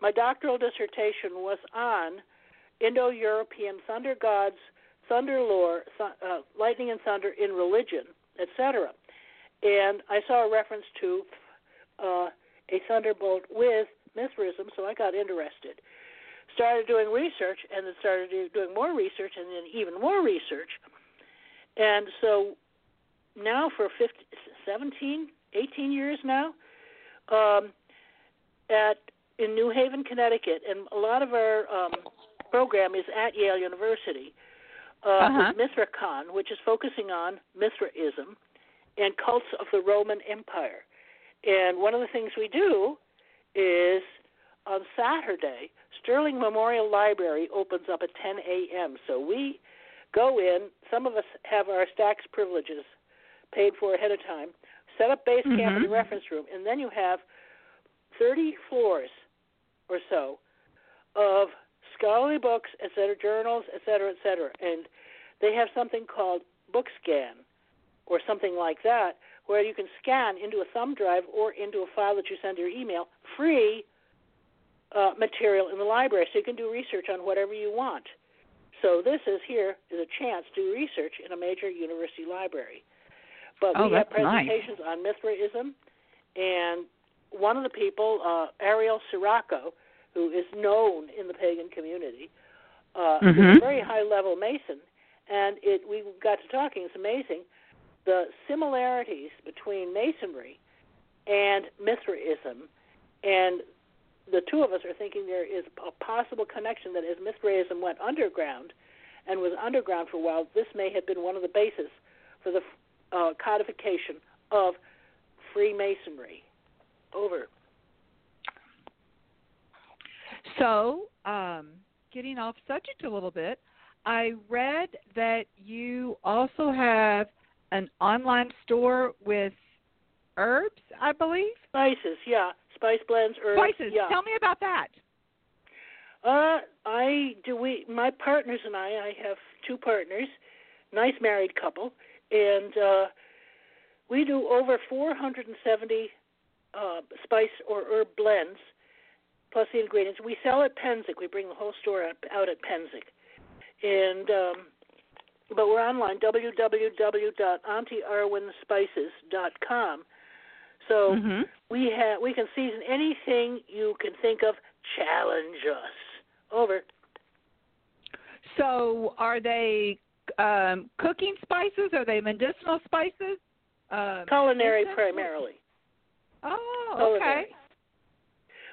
My doctoral dissertation was on Indo-European thunder gods, thunder lore, uh, lightning and thunder in religion, etc. And I saw a reference to uh, a thunderbolt with Mithraism, so I got interested started doing research and then started doing more research and then even more research. And so now for 15, 17, 18 years now, um, at in New Haven, Connecticut, and a lot of our um, program is at Yale University. Uh,
Uh-huh.
Mithracon, which is focusing on Mithraism and cults of the Roman Empire. And one of the things we do is on Saturday, Sterling Memorial Library opens up at 10 a.m. So we go in. Some of us have our stacks privileges paid for ahead of time. Set up base camp in the
Mhm.
reference room, and then you have 30 floors or so of scholarly books, etc., journals, etc., etc., and they have something called BookScan or something like that, where you can scan into a thumb drive or into a file that you send your email free uh, material in the library, so you can do research on whatever you want. So this is here is a chance to do research in a major university library. But
Oh,
we have
that's nice.
presentations on Mithraism, and one of the people, uh, Ariel Sirocco, who is known in the pagan community, uh,
Mhm.
a very high level Mason, and it we got to talking. It's amazing the similarities between Masonry and Mithraism, and the two of us are thinking there is a possible connection that as Mithraism went underground and was underground for a while, this may have been one of the bases for the uh, codification of Freemasonry. Over.
So, um, getting off subject a little bit, I read that you also have an online store with herbs, I believe.
Spices, yeah. Spice blends, herbs.
Spices.
Yeah.
Tell me about that.
Uh, I do. We, my partners and I. I have two partners, nice married couple, and uh, we do over 470 uh, spice or herb blends, plus the ingredients. We sell at Pennsic. We bring the whole store out, out at Pennsic, and um, but we're online www.auntiearwenspices.com. So
Mhm.
we have we can season anything you can think of. Challenge us. Over.
So, are they um, cooking spices? Are they medicinal spices? Um,
Culinary primarily.
Oh,
Culinary.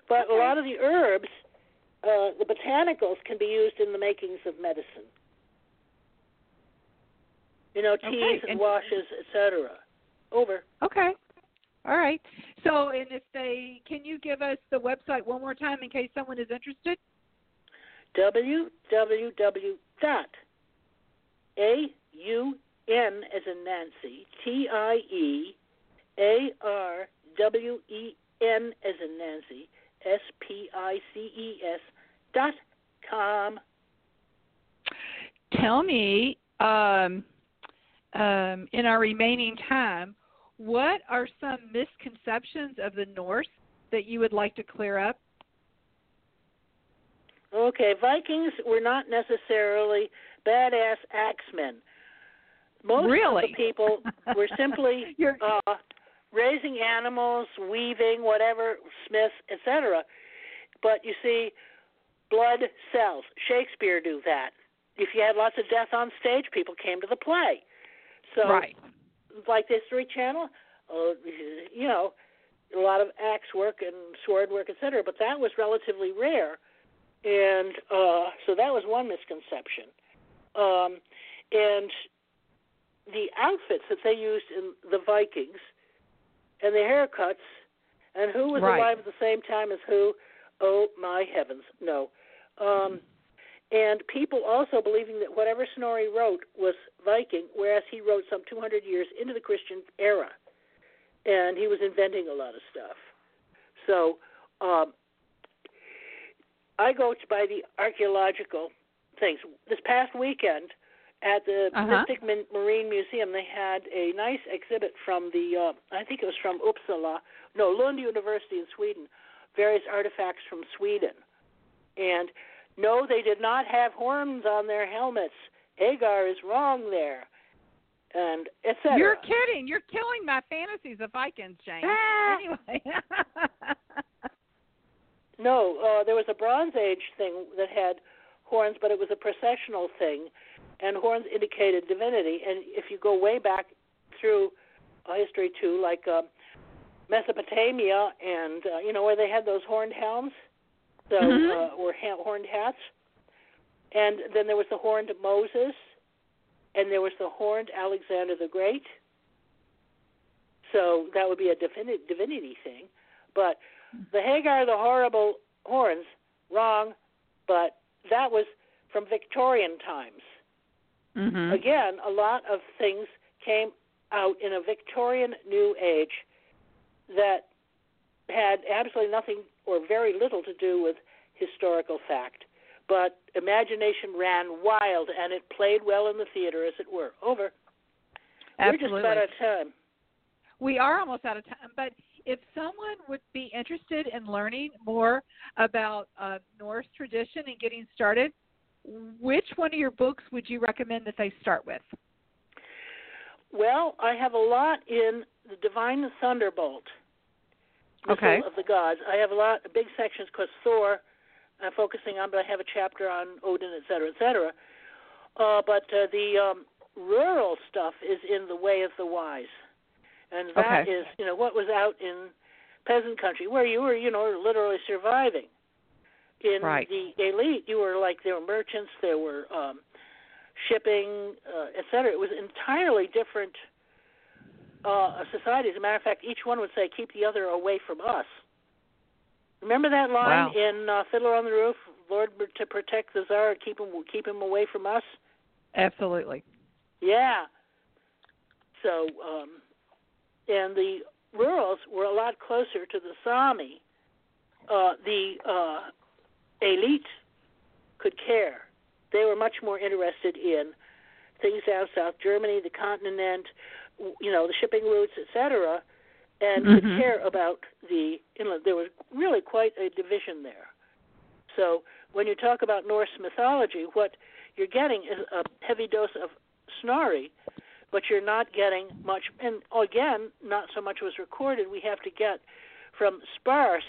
But a lot of the herbs, uh, the botanicals, can be used in the makings of medicine. You know, teas
Okay,
and
and-
washes, etc. Over.
Okay. All right. So, and if they, can you give us the website one more time in case someone is interested?
www dot a u n as in Nancy T I E A R W E N as in Nancy S P I C E S dot com.
Tell me, um, um, in our remaining time, what are some misconceptions of the Norse that you would like to clear up?
Okay, Vikings were not necessarily badass axemen. Most
Really?
of the people were simply [laughs] uh, raising animals, weaving, whatever, smiths, etc. But you see, blood sells. Shakespeare do that. If you had lots of death on stage, people came to the play. So,
right.
like the History Channel, uh, you know, a lot of axe work and sword work, etc. But that was relatively rare, and uh, so that was one misconception. Um, and the outfits that they used in the Vikings, and the haircuts, and who was
Right.
alive at the same time as who? Oh my heavens, no. Um, and people also believing that whatever Snorri wrote was Viking, whereas he wrote some 200 years into the Christian era, and he was inventing a lot of stuff. So, um, I go by the archaeological things. This past weekend at the
Uh-huh.
Mystic Marine Museum, they had a nice exhibit from the, uh, I think it was from Uppsala, no, Lund University in Sweden, various artifacts from Sweden. And no, they did not have horns on their helmets. Hagar is wrong there, and etc.
You're kidding. You're killing my fantasies of Vikings, Jane.
Ah!
Anyway. [laughs]
No, uh, there was a Bronze Age thing that had horns, but it was a processional thing, and horns indicated divinity. And if you go way back through uh, history too, like uh, Mesopotamia, and uh, you know where they had those horned helms, so
Mhm.
uh, or ha- horned hats, and then there was the horned Moses, and there was the horned Alexander the Great. So that would be a divini- divinity thing, but the Hagar the horrible horns, wrong, but that was from Victorian times.
Mhm.
Again, a lot of things came out in a Victorian New Age that had absolutely nothing or very little to do with historical fact. But imagination ran wild and it played well in the theater, as it were. Over.
Absolutely.
We're just about out of time.
We are almost out of time, but if someone would be interested in learning more about uh, Norse tradition and getting started, which one of your books would you recommend that they start with?
Well, I have a lot in the Divine Thunderbolt, Missile
Okay.
of the Gods. I have a lot, big sections because Thor, I'm focusing on, but I have a chapter on Odin, et cetera, et cetera. Uh, but uh, the um, rural stuff is in the Way of the Wise, and that is,
Okay.
you know, what was out in peasant country where you were, you know, literally surviving. In
Right.
the elite, you were like there were merchants, there were um, shipping, uh, et cetera. It was entirely different uh, societies. As a matter of fact, each one would say, "Keep the other away from us." Remember that line
Wow.
in uh, Fiddler on the Roof, "Lord, to protect the czar, keep him keep him away from us."
Absolutely.
Yeah. So, um, and the rurals were a lot closer to the Sami. Uh, the uh, elite could care. They were much more interested in things down South Germany, the continent, you know, the shipping routes, etc., and could
Mhm.
care about the inland. There was really quite a division there. So when you talk about Norse mythology, what you're getting is a heavy dose of Snorri, but you're not getting much. And again, not so much was recorded. We have to get from sparse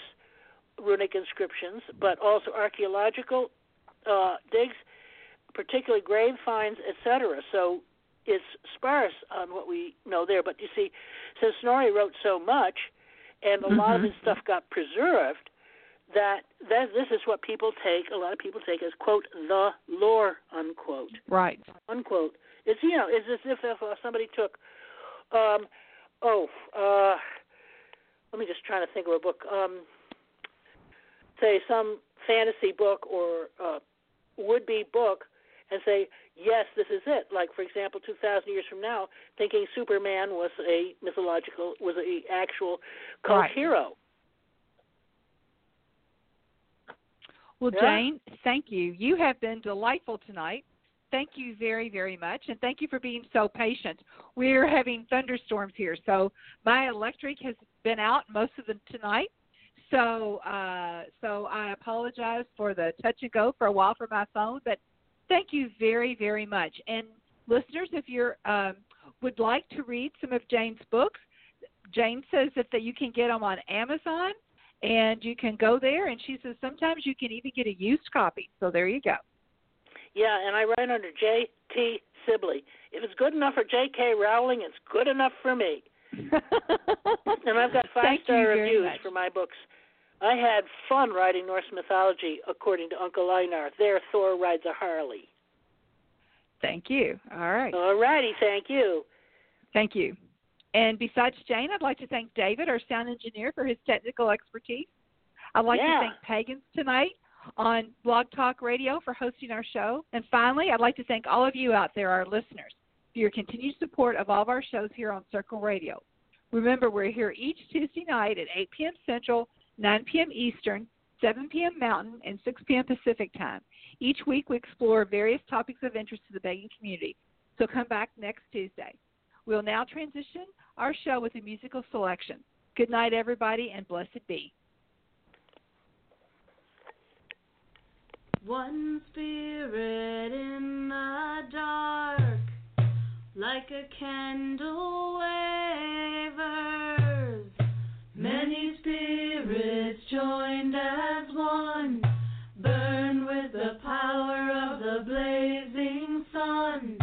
runic inscriptions, but also archaeological uh, digs, particularly grave finds, etc. So it's sparse on what we know there. But you see, since Snorri wrote so much, and a lot of
Mhm.
his stuff got preserved, that that this is what people take. A lot of people take as quote the lore unquote
Right.
unquote. It's you know, it's as if if uh, somebody took, um, oh, uh, let me just try to think of a book. Um, say some fantasy book or uh, would-be book, and say, yes, this is it. Like for example, two thousand years from now, thinking Superman was a mythological, was a actual cult
Right.
hero.
Well,
Yeah.
Jane, thank you. You have been delightful tonight. Thank you very, very much, and thank you for being so patient. We're having thunderstorms here, so my electric has been out most of the tonight. So, uh, so I apologize for the touch and go for a while for my phone, but thank you very, very much. And listeners, if you're um, would like to read some of Jane's books, Jane says that, that you can get them on Amazon and you can go there and she says sometimes you can even get a used copy so there you go
Yeah, and I write under J. T. Sibley. If it's good enough for J. K. Rowling, it's good enough for me. [laughs] And I've got five
Thank
star reviews
much.
for my books. I had fun writing Norse mythology, according to Uncle Einar. There, Thor rides a Harley.
thank you all right
All righty, thank you.
thank you and besides jane i'd like to thank david our sound engineer for his technical expertise i'd like
Yeah.
to thank pagans tonight on blog talk radio for hosting our show and finally i'd like to thank all of you out there our listeners for your continued support of all of our shows here on circle radio remember we're here each tuesday night at 8 p.m central 9 p.m. Eastern, 7 p.m. Mountain, and 6 p.m. Pacific time. Each week we explore various topics of interest to the begging community. So come back next Tuesday. We'll now transition our show with a musical selection. Good night, everybody, and blessed be.
One spirit in the dark, like a candle wavers. Many spirits joined as one, burn with the power of the blazing sun.